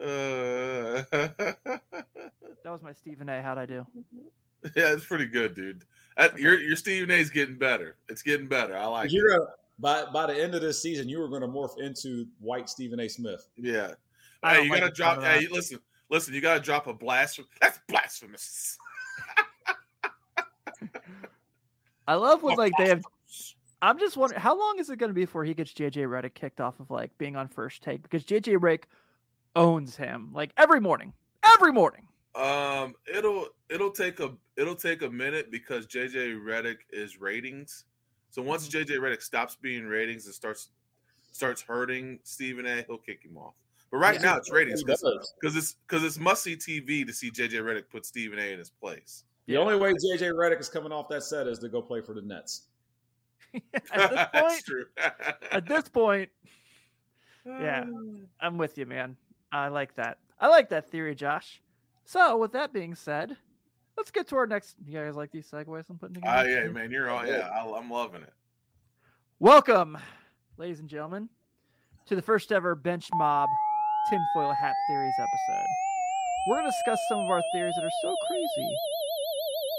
Uh... [laughs] that was my Stephen A. How'd I do? [laughs] Yeah, it's pretty good, dude. Your your Stephen A's getting better. It's getting better. I like You're it. by by the end of this season, you were going to morph into white Stephen A. Smith. Yeah. Hey, you like gotta drop. Hey, listen, listen. You gotta drop a blasphemy. That's blasphemous. [laughs] I love when like they have. I'm just wondering how long is it going to be before he gets JJ Redick kicked off of like being on first take because JJ Redick owns him like every morning, every morning. Um, it'll it'll take a it'll take a minute because JJ Redick is ratings. So once JJ mm-hmm. Redick stops being ratings and starts starts hurting Stephen A, he'll kick him off. But right yeah, now it's ratings because it's because it's must see TV to see JJ Redick put Stephen A in his place. The only way JJ Redick is coming off that set is to go play for the Nets. [laughs] at this [laughs] point, true. at this point, yeah, [sighs] I'm with you, man. I like that. I like that theory, Josh. So, with that being said, let's get to our next. You guys like these segues I'm putting together? Oh, uh, yeah, man. You're all, yeah, I, I'm loving it. Welcome, ladies and gentlemen, to the first ever Bench Mob Tinfoil Hat Theories episode. We're going to discuss some of our theories that are so crazy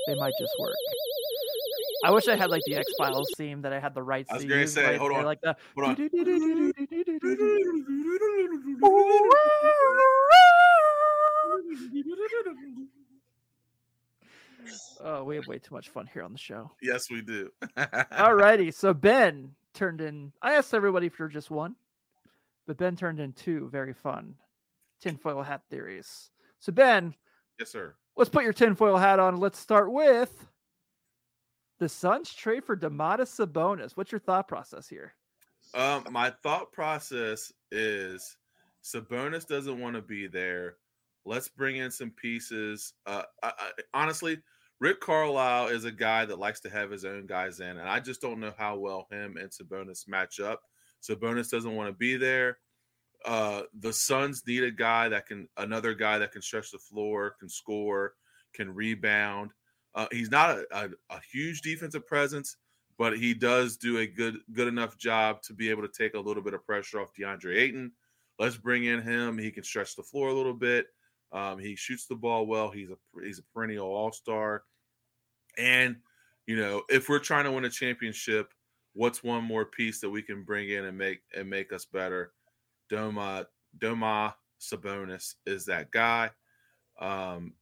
they might just work. I wish I had like the X Files theme that I had the rights. I was going to say, right hold on, like the. Hold on. Oh, we have way too much fun here on the show. Yes, we do. [laughs] Alrighty, so Ben turned in. I asked everybody for just one, but Ben turned in two very fun tinfoil hat theories. So Ben, yes, sir. Let's put your tinfoil hat on. Let's start with the Suns trade for Domantas Sabonis. What's your thought process here? Um, my thought process is Sabonis doesn't want to be there. Let's bring in some pieces. Uh, I, I, honestly, Rick Carlisle is a guy that likes to have his own guys in, and I just don't know how well him and Sabonis match up. Sabonis doesn't want to be there. Uh, the Suns need a guy that can, another guy that can stretch the floor, can score, can rebound. Uh, he's not a, a, a, huge defensive presence, but he does do a good, good enough job to be able to take a little bit of pressure off DeAndre Ayton. Let's bring in him. He can stretch the floor a little bit. Um, he shoots the ball well. He's a he's a perennial All Star, and you know if we're trying to win a championship, what's one more piece that we can bring in and make and make us better? Doma Doma Sabonis is that guy, um,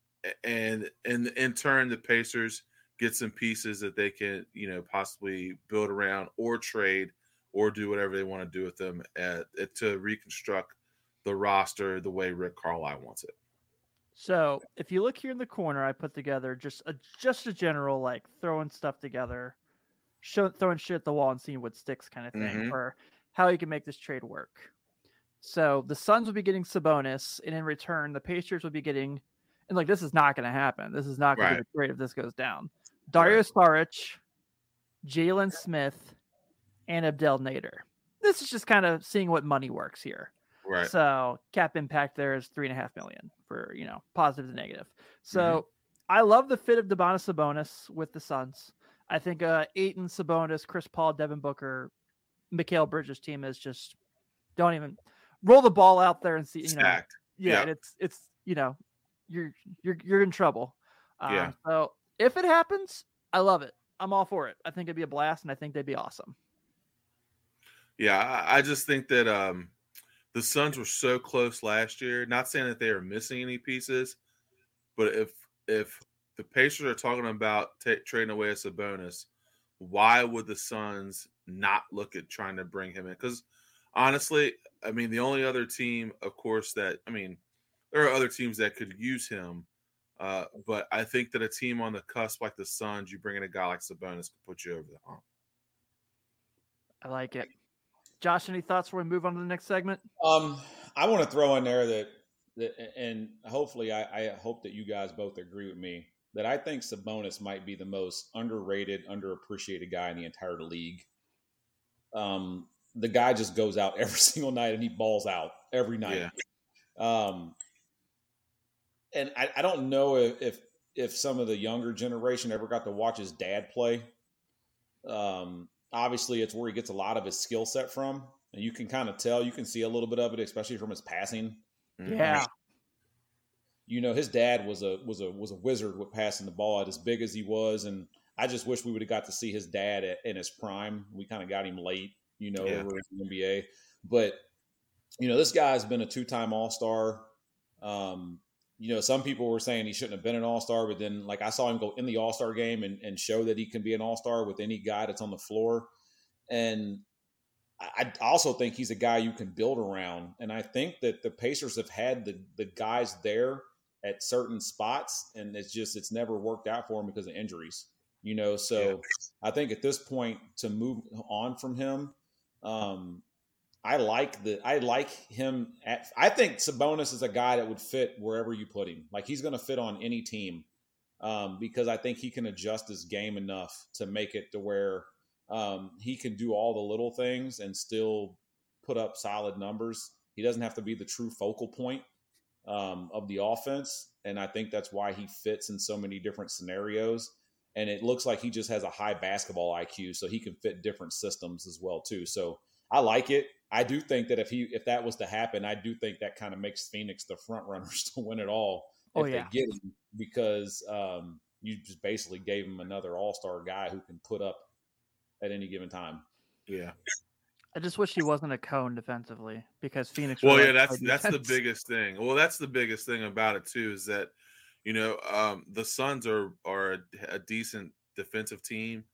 and and in turn the Pacers get some pieces that they can you know possibly build around or trade or do whatever they want to do with them at, at, to reconstruct the roster the way Rick Carlisle wants it. So if you look here in the corner, I put together just a just a general like throwing stuff together, show, throwing shit at the wall and seeing what sticks kind of thing, mm-hmm. for how you can make this trade work. So the Suns will be getting Sabonis, and in return, the Pacers will be getting, and like this is not going to happen. This is not going right. to be great if this goes down. Dario right. Saric, Jalen Smith, and Abdel Nader. This is just kind of seeing what money works here. Right. So cap impact there is three and a half million for you know positive to negative. So mm-hmm. I love the fit of Domantas Sabonis with the Suns. I think uh Ayton, Sabonis, Chris Paul, Devin Booker, Mikal Bridges team is just don't even roll the ball out there and see you know Stacked. yeah, yeah. it's it's you know you're you're you're in trouble. Um, Yeah. So if it happens, I love it. I'm all for it. I think it'd be a blast, and I think they'd be awesome. Yeah, I, I just think that um, the Suns were so close last year. Not saying that they are missing any pieces, but if if the Pacers are talking about ta trading away a Sabonis, why would the Suns not look at trying to bring him in? Because honestly, I mean, the only other team, of course, that I mean, there are other teams that could use him. Uh, but I think that a team on the cusp like the Suns, you bring in a guy like Sabonis could put you over the hump. I like it. Josh, any thoughts before we move on to the next segment? Um, I want to throw in there that, that and hopefully, I, I hope that you guys both agree with me that I think Sabonis might be the most underrated, underappreciated guy in the entire league. Um, the guy just goes out [laughs] every single night and he balls out every night. Yeah. Um, and I, I don't know if, if if some of the younger generation ever got to watch his dad play. Um, obviously, it's where he gets a lot of his skill set from, and you can kind of tell. You can see a little bit of it, especially from his passing. Mhm. Yeah. You know, his dad was a was a was a wizard with passing the ball at as big as he was, and I just wish we would have got to see his dad at, in his prime. We kind of got him late, you know, Yeah. over in the NBA. But you know, this guy's been a two time All Star. Um, you know, some people were saying he shouldn't have been an All Star, but then like I saw him go in the All Star game and, and show that he can be an All Star with any guy that's on the floor. And I I also think he's a guy you can build around. And I think that the Pacers have had the the guys there at certain spots, and it's just it's never worked out for him because of injuries. You know, so Yeah. I think at this point to move on from him, um, I like the I like him at I think Sabonis is a guy that would fit wherever you put him. Like he's going to fit on any team. Um, because I think he can adjust his game enough to make it to where um, he can do all the little things and still put up solid numbers. He doesn't have to be the true focal point um, of the offense, and I think that's why he fits in so many different scenarios. And it looks like he just has a high basketball IQ, so he can fit different systems as well too. So I like it. I do think that if he if that was to happen, I do think that kind of makes Phoenix the front runners [laughs] to win it all if Oh, yeah. they get him because um, you just basically gave him another All Star guy who can put up at any given time. Yeah. I just wish he wasn't a cone defensively because Phoenix. Well, yeah, likes that's to that's the [laughs] biggest thing. Well, that's the biggest thing about it too is that you know um, the Suns are are a, a decent defensive team,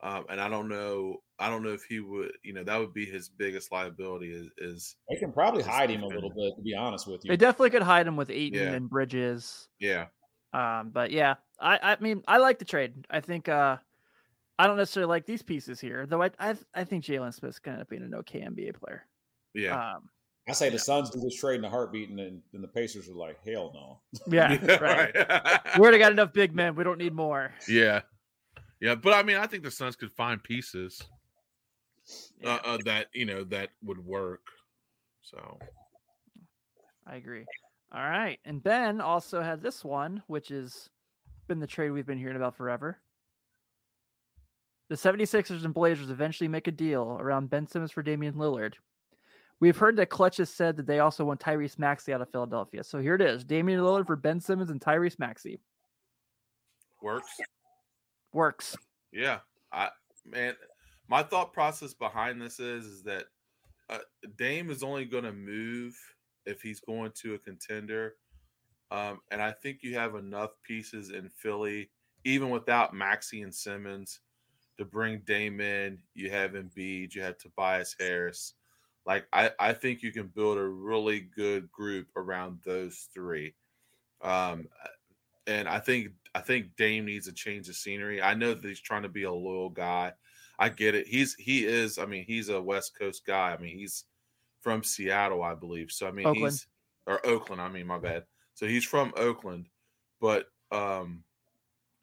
um, and I don't know I don't know if he would you know that would be his biggest liability is, is They can probably hide him a little bit, to be honest with you. They definitely could hide him with Ayton Yeah. and Bridges. yeah Um, but yeah, I I mean I like the trade. I think uh I don't necessarily like these pieces here, though. I I, I think Jalen Smith's gonna end up being an okay NBA player. yeah Um, I say the Suns do this trade in a heartbeat, and then and the Pacers are like, hell no. yeah, [laughs] right. We already got enough big men. We don't need more. [laughs] Yeah. Yeah, but I mean, I think the Suns could find pieces Yeah, uh, uh, that you know that would work. So I agree. All right, and Ben also had this one, which has been the trade we've been hearing about forever. The 76ers and Blazers eventually make a deal around Ben Simmons for Damian Lillard. We've heard that Clutch has said that they also want Tyrese Maxey out of Philadelphia. So here it is Damian Lillard for Ben Simmons and Tyrese Maxey. works Works. yeah I man my thought process behind this is is that uh, Dame is only going to move if he's going to a contender. Um, and I think you have enough pieces in Philly, even without Maxey and Simmons, to bring Dame in. You have Embiid, you have Tobias Harris. Like I, I think you can build a really good group around those three. Um, and I think I think Dame needs a change of scenery. I know that he's trying to be a loyal guy. I get it. He's he is. I mean, he's a West Coast guy. I mean, he's from Seattle, I believe. So I mean, Oakland. he's or Oakland. I mean, my bad. So he's from Oakland, but um,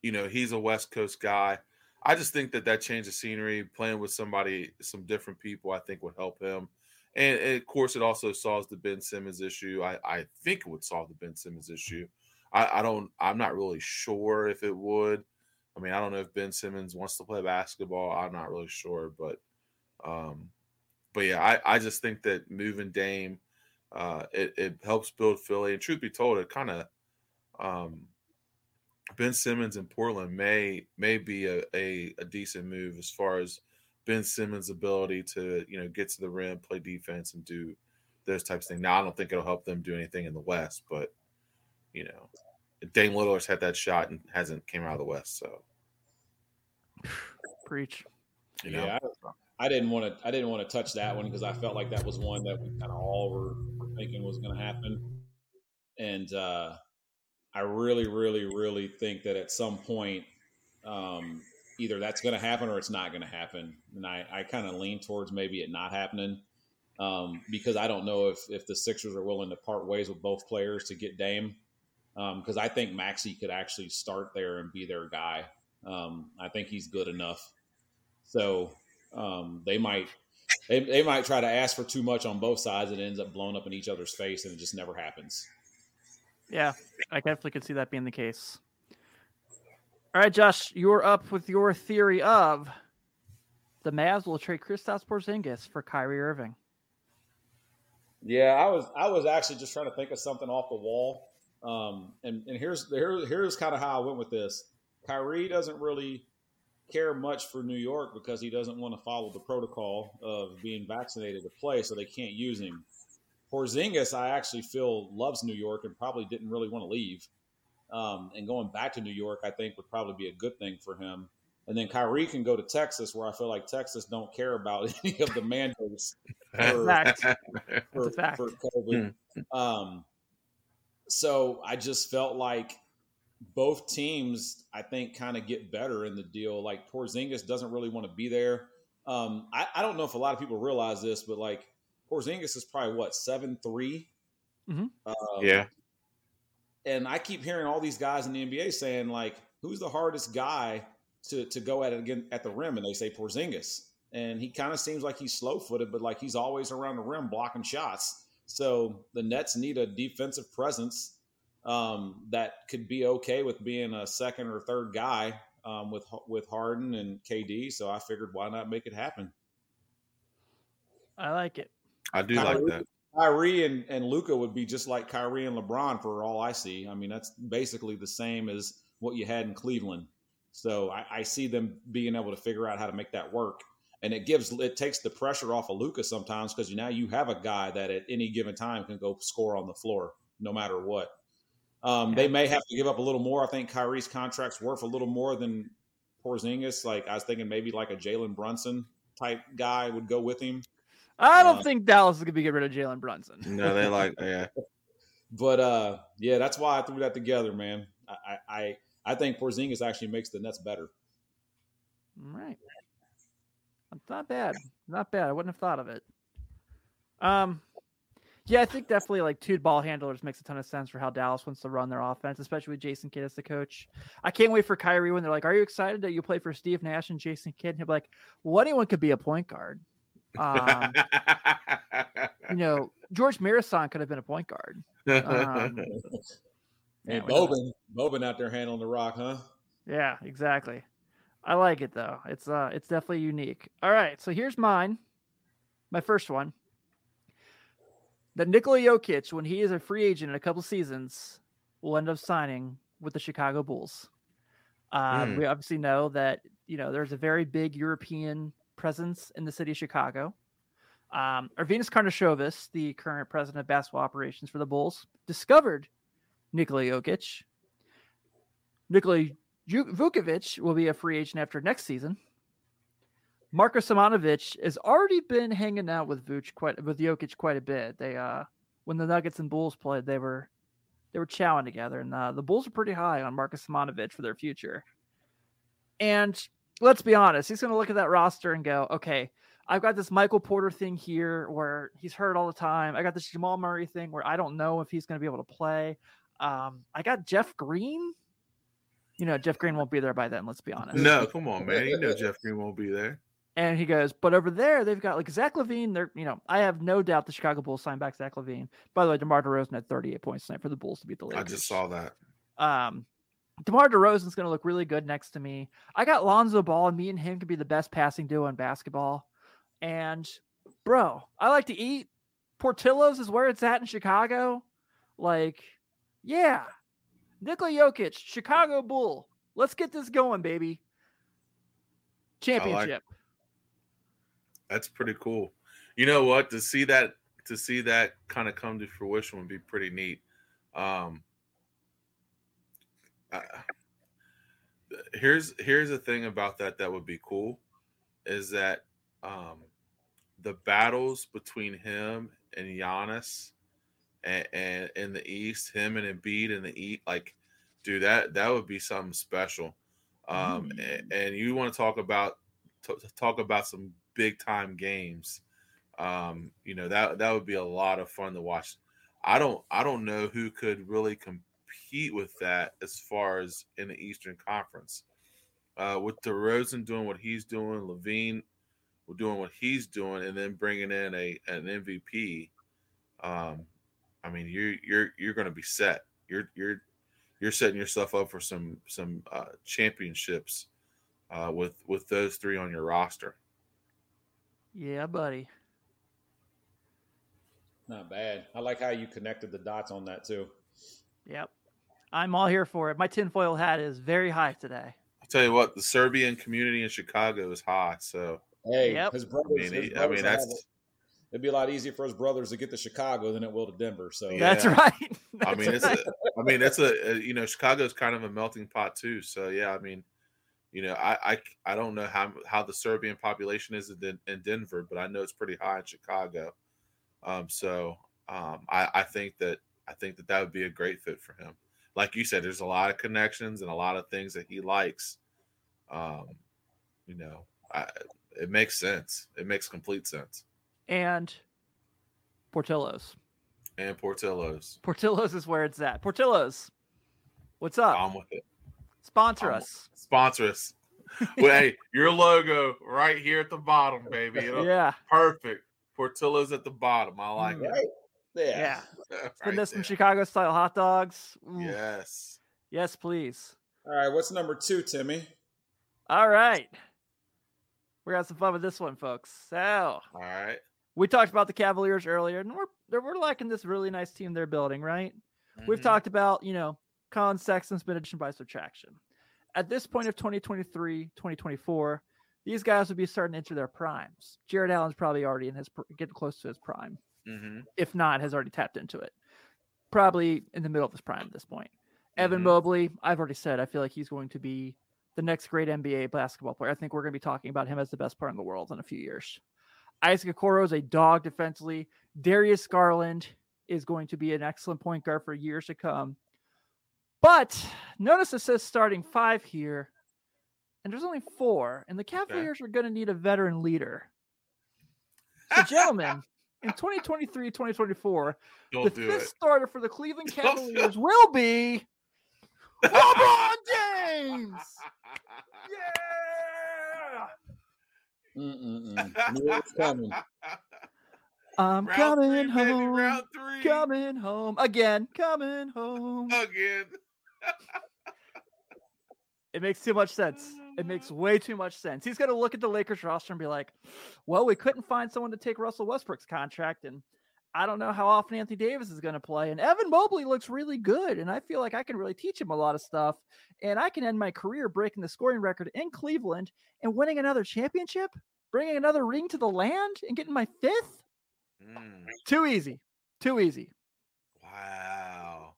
you know, he's a West Coast guy. I just think that that change of scenery, playing with somebody, some different people, I think would help him. And, and of course, it also solves the Ben Simmons issue. I, I think it would solve the Ben Simmons issue. I, I don't. I'm not really sure if it would. I mean, I don't know if Ben Simmons wants to play basketball. I'm not really sure, but um, but yeah, I, I just think that moving Dame, uh, it, it helps build Philly. And truth be told, it kind of um, Ben Simmons in Portland may may be a, a, a decent move as far as Ben Simmons' ability to you know get to the rim, play defense, and do those types of things. Now I don't think it'll help them do anything in the West, but you know, Dame Lillard's had that shot and hasn't came out of the West, so Preach. you know. Yeah, I, I didn't want to. I didn't want to touch that one because I felt like that was one that we kind of all were, were thinking was going to happen, and uh, I really, really, really think that at some point, um, either that's going to happen or it's not going to happen, and I, I kind of lean towards maybe it not happening um, because I don't know if if the Sixers are willing to part ways with both players to get Dame, because I think Maxey could actually start there and be their guy. Um, I think he's good enough. So um, they might they, they might try to ask for too much on both sides and it ends up blowing up in each other's face and it just never happens. Yeah, I definitely could see that being the case. All right, Josh, you're up with your theory of the Mavs will trade Kristaps Porzingis for Kyrie Irving. Yeah, I was I was actually just trying to think of something off the wall. Um, and, and here's here, here's kind of how I went with this. Kyrie doesn't really care much for New York because he doesn't want to follow the protocol of being vaccinated to play, so they can't use him. Porzingis, I actually feel loves New York and probably didn't really want to leave. Um, and going back to New York, I think would probably be a good thing for him. And then Kyrie can go to Texas, where I feel like Texas don't care about [laughs] any of the mandates for, for, That's a fact. for COVID. Um, so I just felt like both teams, I think, kind of get better in the deal. Like Porzingis doesn't really want to be there. Um, I, I don't know if a lot of people realize this, but like Porzingis is probably what seven three. Mhm. Um, yeah. and I keep hearing all these guys in the NBA saying like, "Who's the hardest guy to to go at it again at the rim?" And they say Porzingis, and he kind of seems like he's slow footed, but like he's always around the rim blocking shots. So the Nets need a defensive presence um, that could be okay with being a second or third guy um, with with Harden and KD. So I figured, why not make it happen? I like it. I do like that. Kyrie and, and Luka would be just like Kyrie and LeBron for all I see. I mean, that's basically the same as what you had in Cleveland. So I, I see them being able to figure out how to make that work. And it gives it takes the pressure off of Luka sometimes because now you have a guy that at any given time can go score on the floor no matter what. Um, They may have to give up a little more. I think Kyrie's contract's worth a little more than Porzingis. Like I was thinking, maybe like a Jalen Brunson type guy would go with him. I don't Uh, think Dallas is going to be get rid of Jalen Brunson. No, they [laughs] like yeah. [laughs] But uh, yeah, that's why I threw that together, man. I I I, I think Porzingis actually makes the Nets better. All right. It's not bad. Not bad. I wouldn't have thought of it. Um, yeah, I think definitely like two ball handlers makes a ton of sense for how Dallas wants to run their offense, especially with Jason Kidd as the coach. I can't wait for Kyrie when they're like, "Are you excited that you play for Steve Nash and Jason Kidd?" And he'll be like, "Well, anyone could be a point guard." Um, [laughs] you know, George Marathon could have been a point guard. Um, [laughs] And we know. Bobin, Bobin out there handling the rock, huh? Yeah, exactly. I like it though. It's uh it's definitely unique. All right, so here's mine. My first one. That Nikola Jokic, when he is a free agent in a couple seasons, will end up signing with the Chicago Bulls. Uh, Hmm. We obviously know that you know there's a very big European presence in the city of Chicago. Um, Arturas Karnisovas, the current president of basketball operations for the Bulls, discovered Nikola Jokic. Nikola Vucevic will be a free agent after next season. Marko Simonovic has already been hanging out with Vuc quite with Jokic quite a bit. They uh when the Nuggets and Bulls played, they were they were chowing together, and uh, the Bulls are pretty high on Marcus Simonovic for their future. And let's be honest, he's going to look at that roster and go, "Okay, I've got this Michael Porter thing here where he's hurt all the time. I got this Jamal Murray thing where I don't know if he's going to be able to play. Um, I got Jeff Green. You know, Jeff Green won't be there by then. Let's be honest. no, come on, man. You know Jeff Green won't be there. And he goes, but over there they've got like Zach LaVine. They're, you know, I have no doubt the Chicago Bulls signed back Zach LaVine. By the way, DeMar DeRozan had 38 points tonight for the Bulls to beat the Lakers. I just saw that. Um, DeMar DeRozan's going to look really good next to me. I got Lonzo Ball, and me and him could be the best passing duo in basketball. And bro, I like to eat. Portillo's is where it's at in Chicago. Like, yeah, Nikola Jokic, Chicago Bull. Let's get this going, baby. Championship. That's pretty cool. You know what? To see that to see that kind of come to fruition would be pretty neat. Um, I, here's here's the thing about that that would be cool is that um, the battles between him and Giannis and, and in the East, him and Embiid in the East, like, dude, that that would be something special. Um, Mm. and, and you want to talk about t- talk about some big time games. Um, you know that that would be a lot of fun to watch. I don't I don't know who could really compete with that as far as in the Eastern Conference. Uh, with DeRozan doing what he's doing, LaVine doing what he's doing, and then bringing in a an MVP. Um, I mean, you're you're you're going to be set. You're you're you're setting yourself up for some some uh, championships uh, with with those three on your roster. Yeah, buddy. Not bad. I like how you connected the dots on that too. Yep. I'm all here for it. My tinfoil hat is very high today. I'll tell you what, the Serbian community in Chicago is hot. So Hey, Yep. his I mean, his he- I mean that's have it. It'd be a lot easier for his brothers to get to Chicago than it will to Denver. So Yeah. That's right. [laughs] I That's mean it's a I mean it's a, a you know Chicago's kind of a melting pot too. So yeah, I mean you know I I, I don't know how how the Serbian population is in, in Denver, but I know it's pretty high in Chicago. Um, so um, I I think that I think that that would be a great fit for him. Like you said, there's a lot of connections and a lot of things that he likes. Um, you know, I, it makes sense. It makes complete sense. And Portillo's. And Portillo's, Portillo's is where it's at. Portillo's, what's up? I'm with it. Sponsor I'm- us. sponsor us. well, hey, [laughs] your logo right here at the bottom, baby. You know, Yeah. Perfect. Portillo's at the bottom. I like Mm. right. Yeah. Yeah. it. Send us some. Chicago style hot dogs. Ooh, Yes. Yes, please. All right. What's number two, Timmy? All right. We're gonna have some fun with this one, folks. So All right. We talked about the Cavaliers earlier, and we're we're liking this really nice team they're building, right? We've Mhm. talked about, you know, Colin Sexton's been addition by subtraction. At this point of 2023, 2024, these guys would be starting to enter their primes. Jarrett Allen's probably already in his getting close to his prime. Mhm. If not, has already tapped into it. Probably in the middle of his prime at this point. Evan Mhm. Mobley, I've already said, I feel like he's going to be the next great NBA basketball player. I think we're going to be talking about him as the best player in the world in a few years. Isaac Okoro is a dog defensively. Darius Garland is going to be an excellent point guard for years to come. But notice it says starting five here, and there's only four, and the Cavaliers are going to need a veteran leader. So, [laughs] gentlemen, in 2023 2024, Don't the fifth it. starter for the Cleveland Cavaliers will be [laughs] LeBron James. [laughs] Yeah. Mm-mm-mm. Knew it was coming. [laughs] I'm Round coming three, baby, home. round three. Coming home again. Coming home. again. It makes too much sense. It makes [laughs] way too much sense. He's going to look at the Lakers roster and be like, well, we couldn't find someone to take Russell Westbrook's contract. And I don't know how often Anthony Davis is going to play. And Evan Mobley looks really good. And I feel like I can really teach him a lot of stuff. And I can end my career breaking the scoring record in Cleveland and winning another championship, bringing another ring to the land and getting my fifth. Mm, Too easy. Too easy. wow.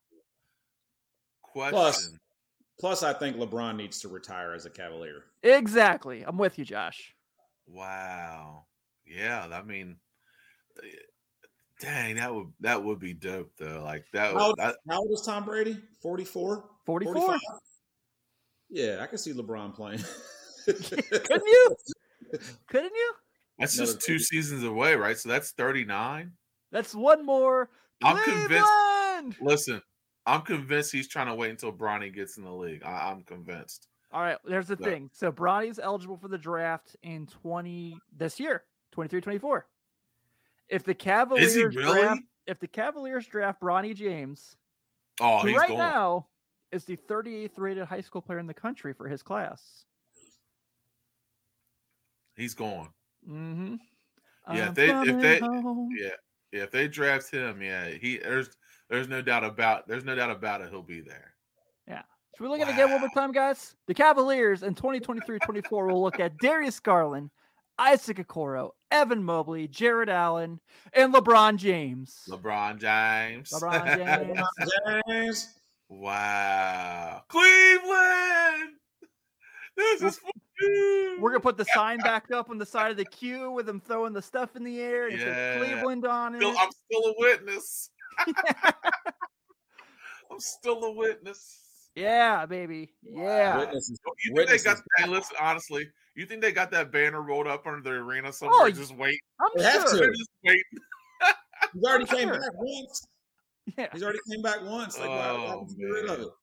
Plus- Question. Plus, I think LeBron needs to retire as a Cavalier. Exactly. I'm with you, Josh. Wow. Yeah, I mean, eh, dang, that would that would be dope though. Like that. How, Would, that how old is Tom Brady? 44? 44. 45? Yeah, I can see LeBron playing. [laughs] Couldn't you? Couldn't you? that's Another just two two. seasons away, right? So that's thirty nine. That's one more. I'm convinced. Listen, I'm convinced he's trying to wait until Bronny gets in the league. I, I'm convinced. All right, there's the Yeah. thing. So Bronny's eligible for the draft in 20 this year, 23 24. If the Cavaliers really? draft if the Cavaliers draft Bronny James, Oh, who right going. now is the 38th rated high school player in the country for his class. He's going. Mm-hmm. Yeah, if they- if they- Yeah, yeah. If they draft him, yeah, he there's there's no doubt about there's no doubt about it. He'll be there. Yeah. Should we look at it again one more time, guys? The Cavaliers in 2023-24 will look at Darius Garland, Isaac Okoro, Evan Mobley, Jarrett Allen, and LeBron James. LeBron James. LeBron James. [laughs] James. wow. Cleveland. This is for you. We're gonna put the sign back up on the side of the Q with them throwing the stuff in the air. and says Yeah. Cleveland on it. I'm still a witness. [laughs] I'm still a witness. yeah, baby. Yeah. Witnesses. You think they got Witnesses. hey, listen, honestly, you think they got that banner rolled up under the arena somewhere? Oh, just wait. I'm They sure. They're just waiting. [laughs] He's already came Sure. back once. Yeah. He's already came back once. Like, why, why Oh, would get rid of man. it?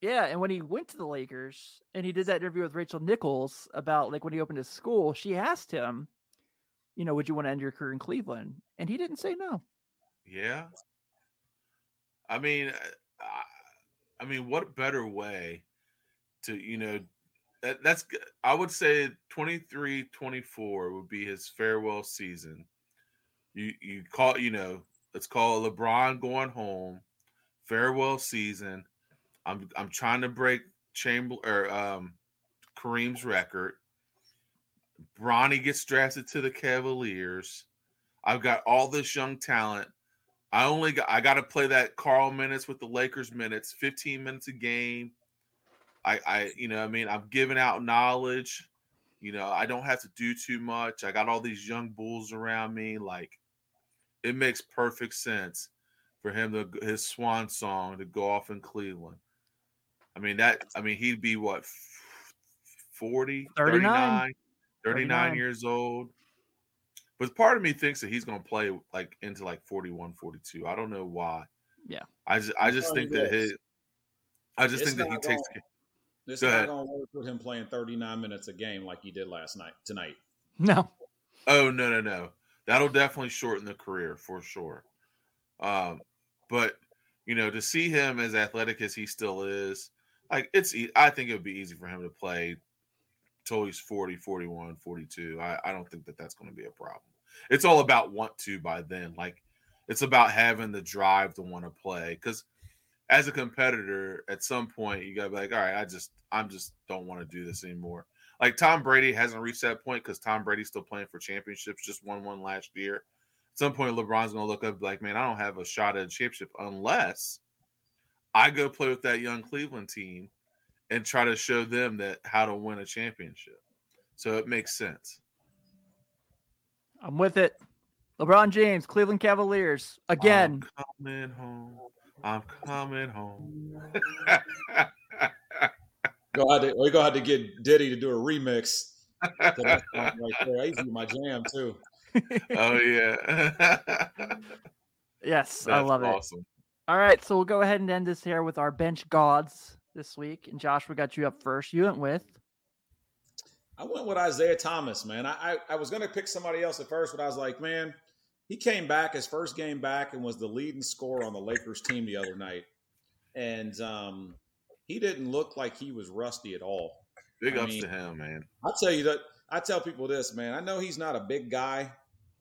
Yeah, and when he went to the Lakers and he did that interview with Rachel Nichols about like when he opened his school, she asked him, you know, would you want to end your career in Cleveland? And he didn't say no. Yeah. I mean, I, I mean, what better way to, you know, that, that's, I would say 23 24 would be his farewell season. You, you call, you know, let's call it LeBron going home, farewell season. I'm, I'm trying to break Chamber or um, Kareem's record. Bronny gets drafted to the Cavaliers. I've got all this young talent. I only got I got to play that Carl minutes with the Lakers minutes, 15 minutes a game. I I you know, I mean, I'm giving out knowledge. You know, I don't have to do too much. I got all these young bulls around me like it makes perfect sense for him to his swan song to go off in Cleveland. I mean that I mean he'd be what 40 39. 39 39 39. years old. But part of me thinks that he's going to play like into like 41, 42. I don't know why. Yeah. I just I just think you that this. his I just It's think that he not takes gonna- Go not going to work with him playing 39 minutes a game like he did last night tonight. No. Oh no, no, no. That'll definitely shorten the career for sure. Um, but you know, to see him as athletic as he still is, like it's I think it would be easy for him to play till he's 40, 41, 42. I, I don't think that that's going to be a problem. It's all about want to by then. Like it's about having the drive to want to play cuz as a competitor at some point you got to be like, "All right, I just I'm just don't want to do this anymore." like Tom Brady hasn't reached that point because Tom Brady's still playing for championships, just won one last year. At some point, LeBron's gonna look up like, man, I don't have a shot at a championship unless I go play with that young Cleveland team and try to show them that how to win a championship. So it makes sense. I'm with it. LeBron James, Cleveland Cavaliers. Oh, again. I'm coming home. I'm coming home. Go ahead to, we go ahead to get Diddy to do a remix. to that [laughs] right there. I used to be my jam too. oh yeah. yes, I That's love it. awesome. All right, so we'll go ahead and end this here with our bench gods this week. And Josh, we got you up first. You went with I went with Isaiah Thomas, man. I, I, I was going to pick somebody else at first, but I was like, man, he came back his first game back and was the leading scorer on the Lakers team the other night, and um, he didn't look like he was rusty at all. Big I ups mean- to him, man. I'll tell you that I tell people this, man. I know he's not a big guy.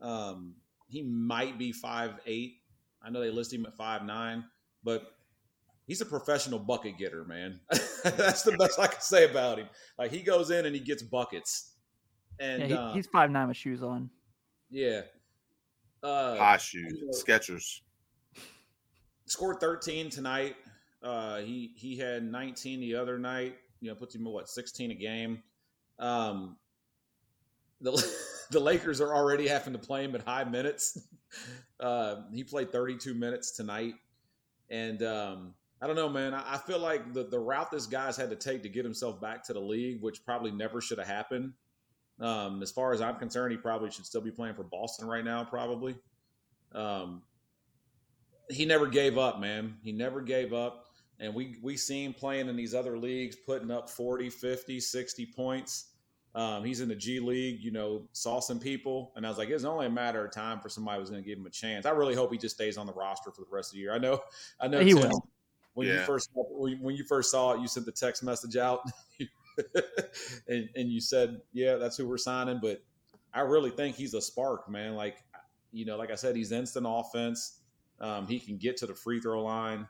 Um, he might be five eight. I know they list him at five nine, but he's a professional bucket getter, man. [laughs] That's the best I can say about him. Like he goes in and he gets buckets. And yeah, he, uh, he's five nine with shoes on. yeah. Uh, High shoes, you know- Skechers. scored 13 tonight. Uh, he he had 19 the other night. You know, puts him what 16 a game. Um, the [laughs] the Lakers are already having to play him at high minutes. [laughs] Uh, he played 32 minutes tonight, and um, I don't know, man. I, I feel like the the route this guy's had to take to get himself back to the league, which probably never should have happened. Um, as far as I'm concerned, he probably should still be playing for Boston right now, probably. Um, he never gave up, man. He never gave up. And we we see him playing in these other leagues, putting up 40, 50, 60 points. Um, he's in the G League, you know, saw some people. And I was like, it's only a matter of time for somebody who's going to give him a chance. I really hope he just stays on the roster for the rest of the year. I know, I know, He Tim, will. when you first when when you first saw it, you sent the text message out, [laughs] [laughs] and, and you said, "Yeah, that's who we're signing." But I really think he's a spark, man. Like you know, like I said, he's instant offense. Um, he can get to the free throw line.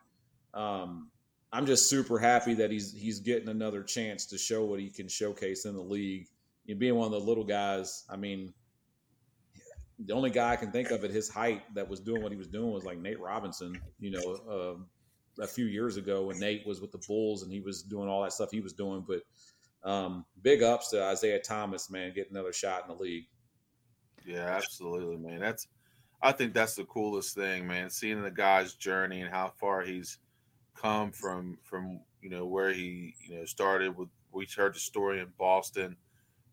Um, I'm just super happy that he's he's getting another chance to show what he can showcase in the league. You know, being one of the little guys, I mean, the only guy I can think of at his height that was doing what he was doing was like Nate Robinson. You know, uh, a few years ago when Nate was with the Bulls and he was doing all that stuff he was doing. But um, big ups to Isaiah Thomas, man, getting another shot in the league. Yeah, absolutely, man. That's I think that's the coolest thing, man. Seeing the guy's journey and how far he's come from from you know where he you know started with. We heard the story in Boston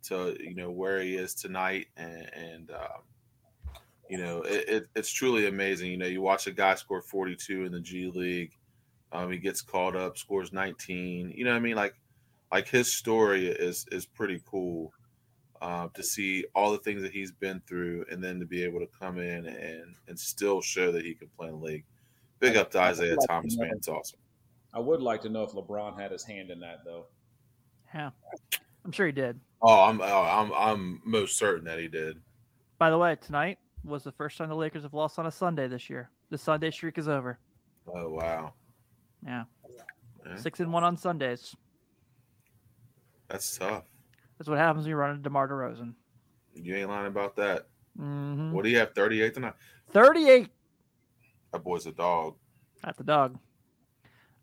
to you know where he is tonight, and, and um, you know it, it, it's truly amazing. You know, you watch a guy score 42 in the G League. Um, he gets called up, scores 19. You know, what I mean, like like his story is is pretty cool uh, to see all the things that he's been through, and then to be able to come in and and still show that he can play in the league. Big up to Isaiah Thomas, man. It's awesome. I would like to know if LeBron had his hand in that, though. Yeah, I'm sure he did. Oh, I'm oh, I'm I'm most certain that he did. By the way, tonight was the first time the Lakers have lost on a Sunday this year. The Sunday streak is over. Oh wow. Yeah. yeah. Six and one on Sundays. That's tough. That's what happens when you run into DeMar DeRozan. You ain't lying about that. Mm-hmm. What do you have? 38 tonight? 38. That boy's a dog. That's a dog.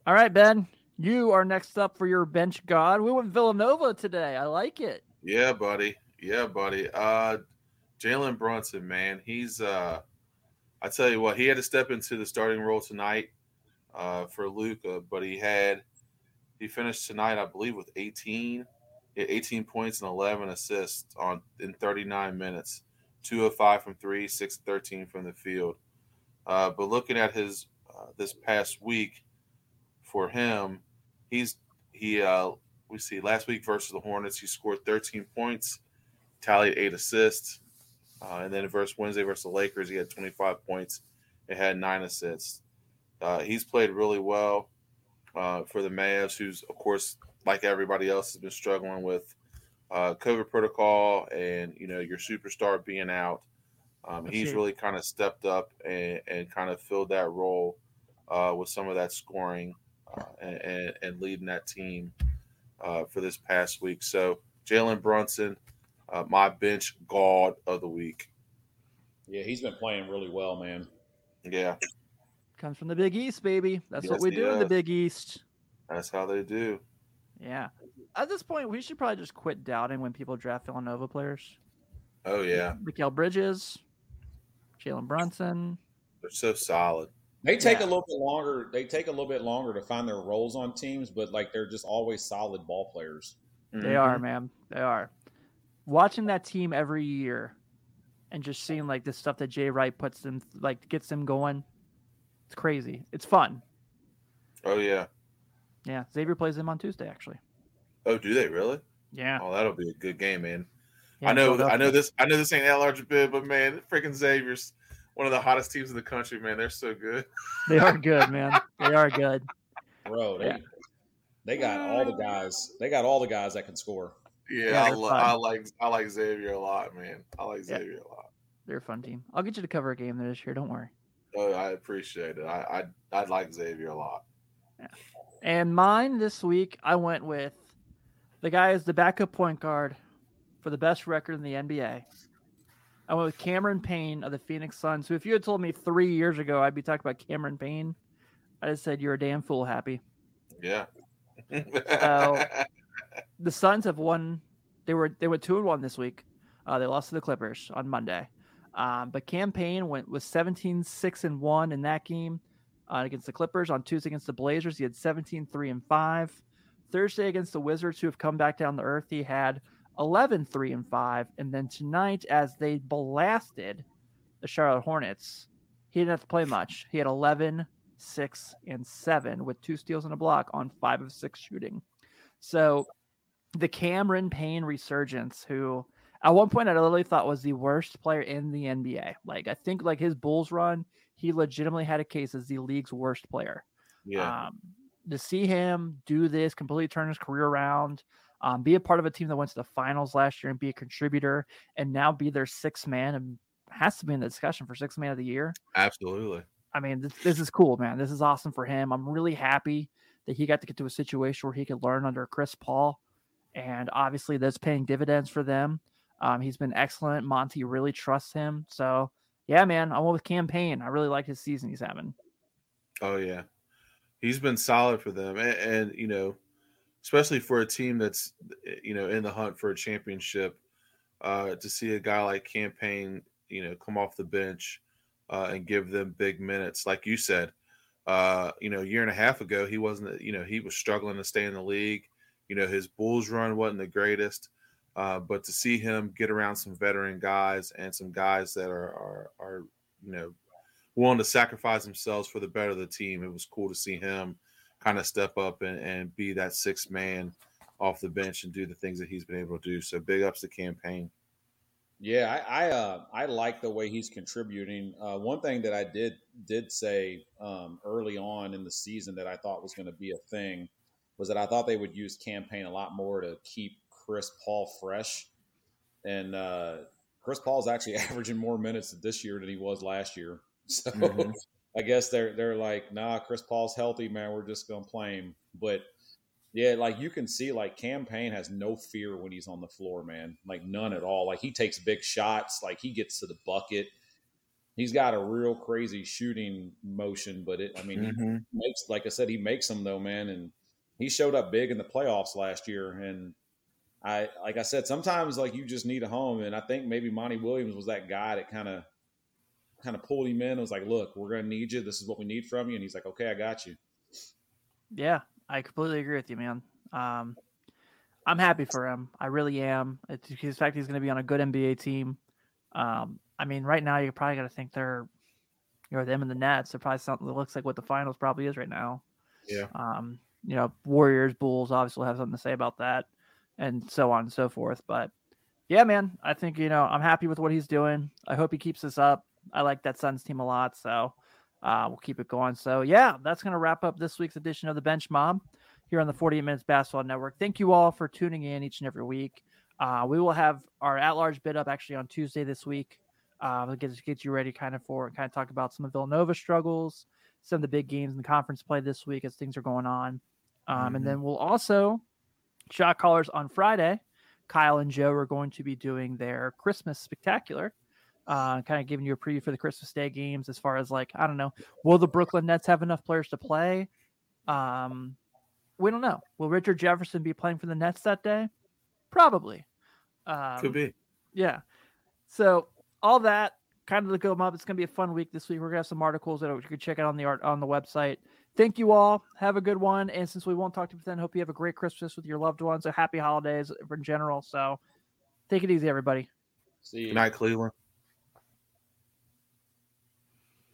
All right, Ben. You are next up for your bench god. We went Villanova today. I like it. Yeah, buddy. Yeah, buddy. Uh Jalen Brunson, man. He's uh I tell you what, he had to step into the starting role tonight uh for Luka, but he had he finished tonight, I believe, with 18 18 points and 11 assists on in 39 minutes, two of five from three, six of 13 from the field. Uh, but looking at his uh, this past week for him, he's he uh, we see last week versus the Hornets, he scored 13 points, tallied eight assists, uh, and then versus Wednesday versus the Lakers, he had 25 points and had nine assists. Uh, he's played really well uh, for the Mavs, who's of course like everybody else, has been struggling with uh, COVID protocol and you know your superstar being out. Um, he's really kind of stepped up and, and kind of filled that role uh, with some of that scoring uh, and, and, leading that team uh, for this past week. So Jalen Brunson, uh, my bench god of the week. Yeah, he's been playing really well, man. Yeah, comes from the Big East, baby. That's yes, what we do in the Big East. That's how they do. Yeah. At this point, we should probably just quit doubting when people draft Villanova players. Oh yeah. Mikal Bridges, Jalen Brunson. They're so solid. They take yeah. a little bit longer. They take a little bit longer to find their roles on teams, but like they're just always solid ball players. They mm-hmm. are, man. They are. Watching that team every year and just seeing like the stuff that Jay Wright puts them like gets them going. It's crazy. It's fun. Oh yeah. Yeah, Xavier plays them on Tuesday, actually. Oh, do they really? Yeah. Oh, that'll be a good game, man. Yeah, I know, I know this. I know this ain't that large a bit, but man, freaking Xavier's one of the hottest teams in the country, man. They're so good. they are [laughs] good, man. They are good, bro. They, yeah. they got all the guys. They got all the guys that can score. Yeah, yeah I, lo- I, like I like Xavier a lot, man. I like Xavier yeah. a lot. They're a fun team. I'll get you to cover a game this year. Don't worry. Oh, I appreciate it. I I I like Xavier a lot. Yeah. And mine this week, I went with the guy is the backup point guard for the best record in the NBA. I went with Cameron Payne of the Phoenix Suns. Who, if you had told me three years ago I'd be talking about Cameron Payne, I just said you're a damn fool, happy. Yeah. so the Suns have won. They were they went two and one this week. Uh, they lost to the Clippers on Monday. Um, but Cam Payne went with 17, 6 and 1 in that game uh, against the Clippers. On Tuesday against the Blazers, he had 17, 3, and 5. Thursday against the Wizards, who have come back down to earth, he had 11, 3, and 5. And then tonight, as they blasted the Charlotte Hornets, he didn't have to play much. He had 11, 6, and 7 with two steals and a block on 5 of 6 shooting. So the Cameron Payne resurgence, who at one point I literally thought was the worst player in the NBA. Like I think like his Bulls run, he legitimately had a case as the league's worst player. Yeah. Um, to see him do this, completely turn his career around, um, be a part of a team that went to the finals last year and be a contributor, and now be their sixth man and has to be in the discussion for sixth man of the year. Absolutely. I mean, this, this is cool, man. This is awesome for him. I'm really happy that he got to get to a situation where he could learn under Chris Paul. And obviously, that's paying dividends for them. Um, he's been excellent. Monty really trusts him. So, yeah, man, I went with Cam Payne. I really like his season he's having. Oh yeah, he's been solid for them, and, and, you know, especially for a team that's you know in the hunt for a championship. Uh, to see a guy like Cam Payne, you know, come off the bench uh, and give them big minutes, like you said, uh, you know, a year and a half ago, he wasn't, you know, he was struggling to stay in the league. You know, his Bulls run wasn't the greatest, uh, but to see him get around some veteran guys and some guys that are, are, are, you know, willing to sacrifice themselves for the better of the team, it was cool to see him kind of step up and, and be that sixth man off the bench and do the things that he's been able to do. So big ups to Cam Payne. Yeah, I I, uh, I like the way he's contributing. Uh, one thing that I did did say um, early on in the season that I thought was going to be a thing was that I thought they would use Cam Payne a lot more to keep Chris Paul fresh. And uh, Chris Paul's actually [laughs] averaging more minutes this year than he was last year. [laughs] So mm-hmm. I guess they're they're like, nah, Chris Paul's healthy, man. We're just gonna play him. But yeah, like you can see, like Cam Payne has no fear when he's on the floor, man. Like none at all. Like he takes big shots. Like he gets to the bucket. He's got a real crazy shooting motion, but it. I mean, mm-hmm. he makes like I said, he makes them though, man. And he showed up big in the playoffs last year. And I, like I said, sometimes like you just need a home. And I think maybe Monty Williams was that guy that kind of, kind of pulled him in. and was like, look, we're gonna need you. This is what we need from you. And he's like, okay, I got you. Yeah, I completely agree with you, man. Um, I'm happy for him. I really am. It's the fact he's going to be on a good NBA team. Um, I mean, right now you probably got to think they're, you know, them and the Nets. They're probably something that looks like what the finals probably is right now. Yeah. Um, you know, Warriors, Bulls obviously have something to say about that, and so on and so forth. But yeah, man, I think you know I'm happy with what he's doing. I hope he keeps this up. I like that Suns team a lot, so uh, we'll keep it going. So, yeah, that's going to wrap up this week's edition of the Bench Mob here on the 48 Minutes Basketball Network. Thank you all for tuning in each and every week. Uh, we will have our at large bid up actually on Tuesday this week. Uh, we'll get, get you ready kind of for kind of talk about some of Villanova struggles, some of the big games in the conference play this week as things are going on. Um, mm-hmm. And then we'll also shot callers on Friday. Kyle and Joe are going to be doing their Christmas spectacular uh, kind of giving you a preview for the Christmas Day games as far as like, I don't know, will the Brooklyn Nets have enough players to play? Um, we don't know. Will Richard Jefferson be playing for the Nets that day? Probably. Um, Could be. Yeah. So all that kind of to go up. It's going to be a fun week this week. We're going to have some articles that you can check out on the art on the website. Thank you all. Have a good one. And since we won't talk to you then, hope you have a great Christmas with your loved ones. A happy holidays in general. So take it easy, everybody. See you. Good night, Cleveland.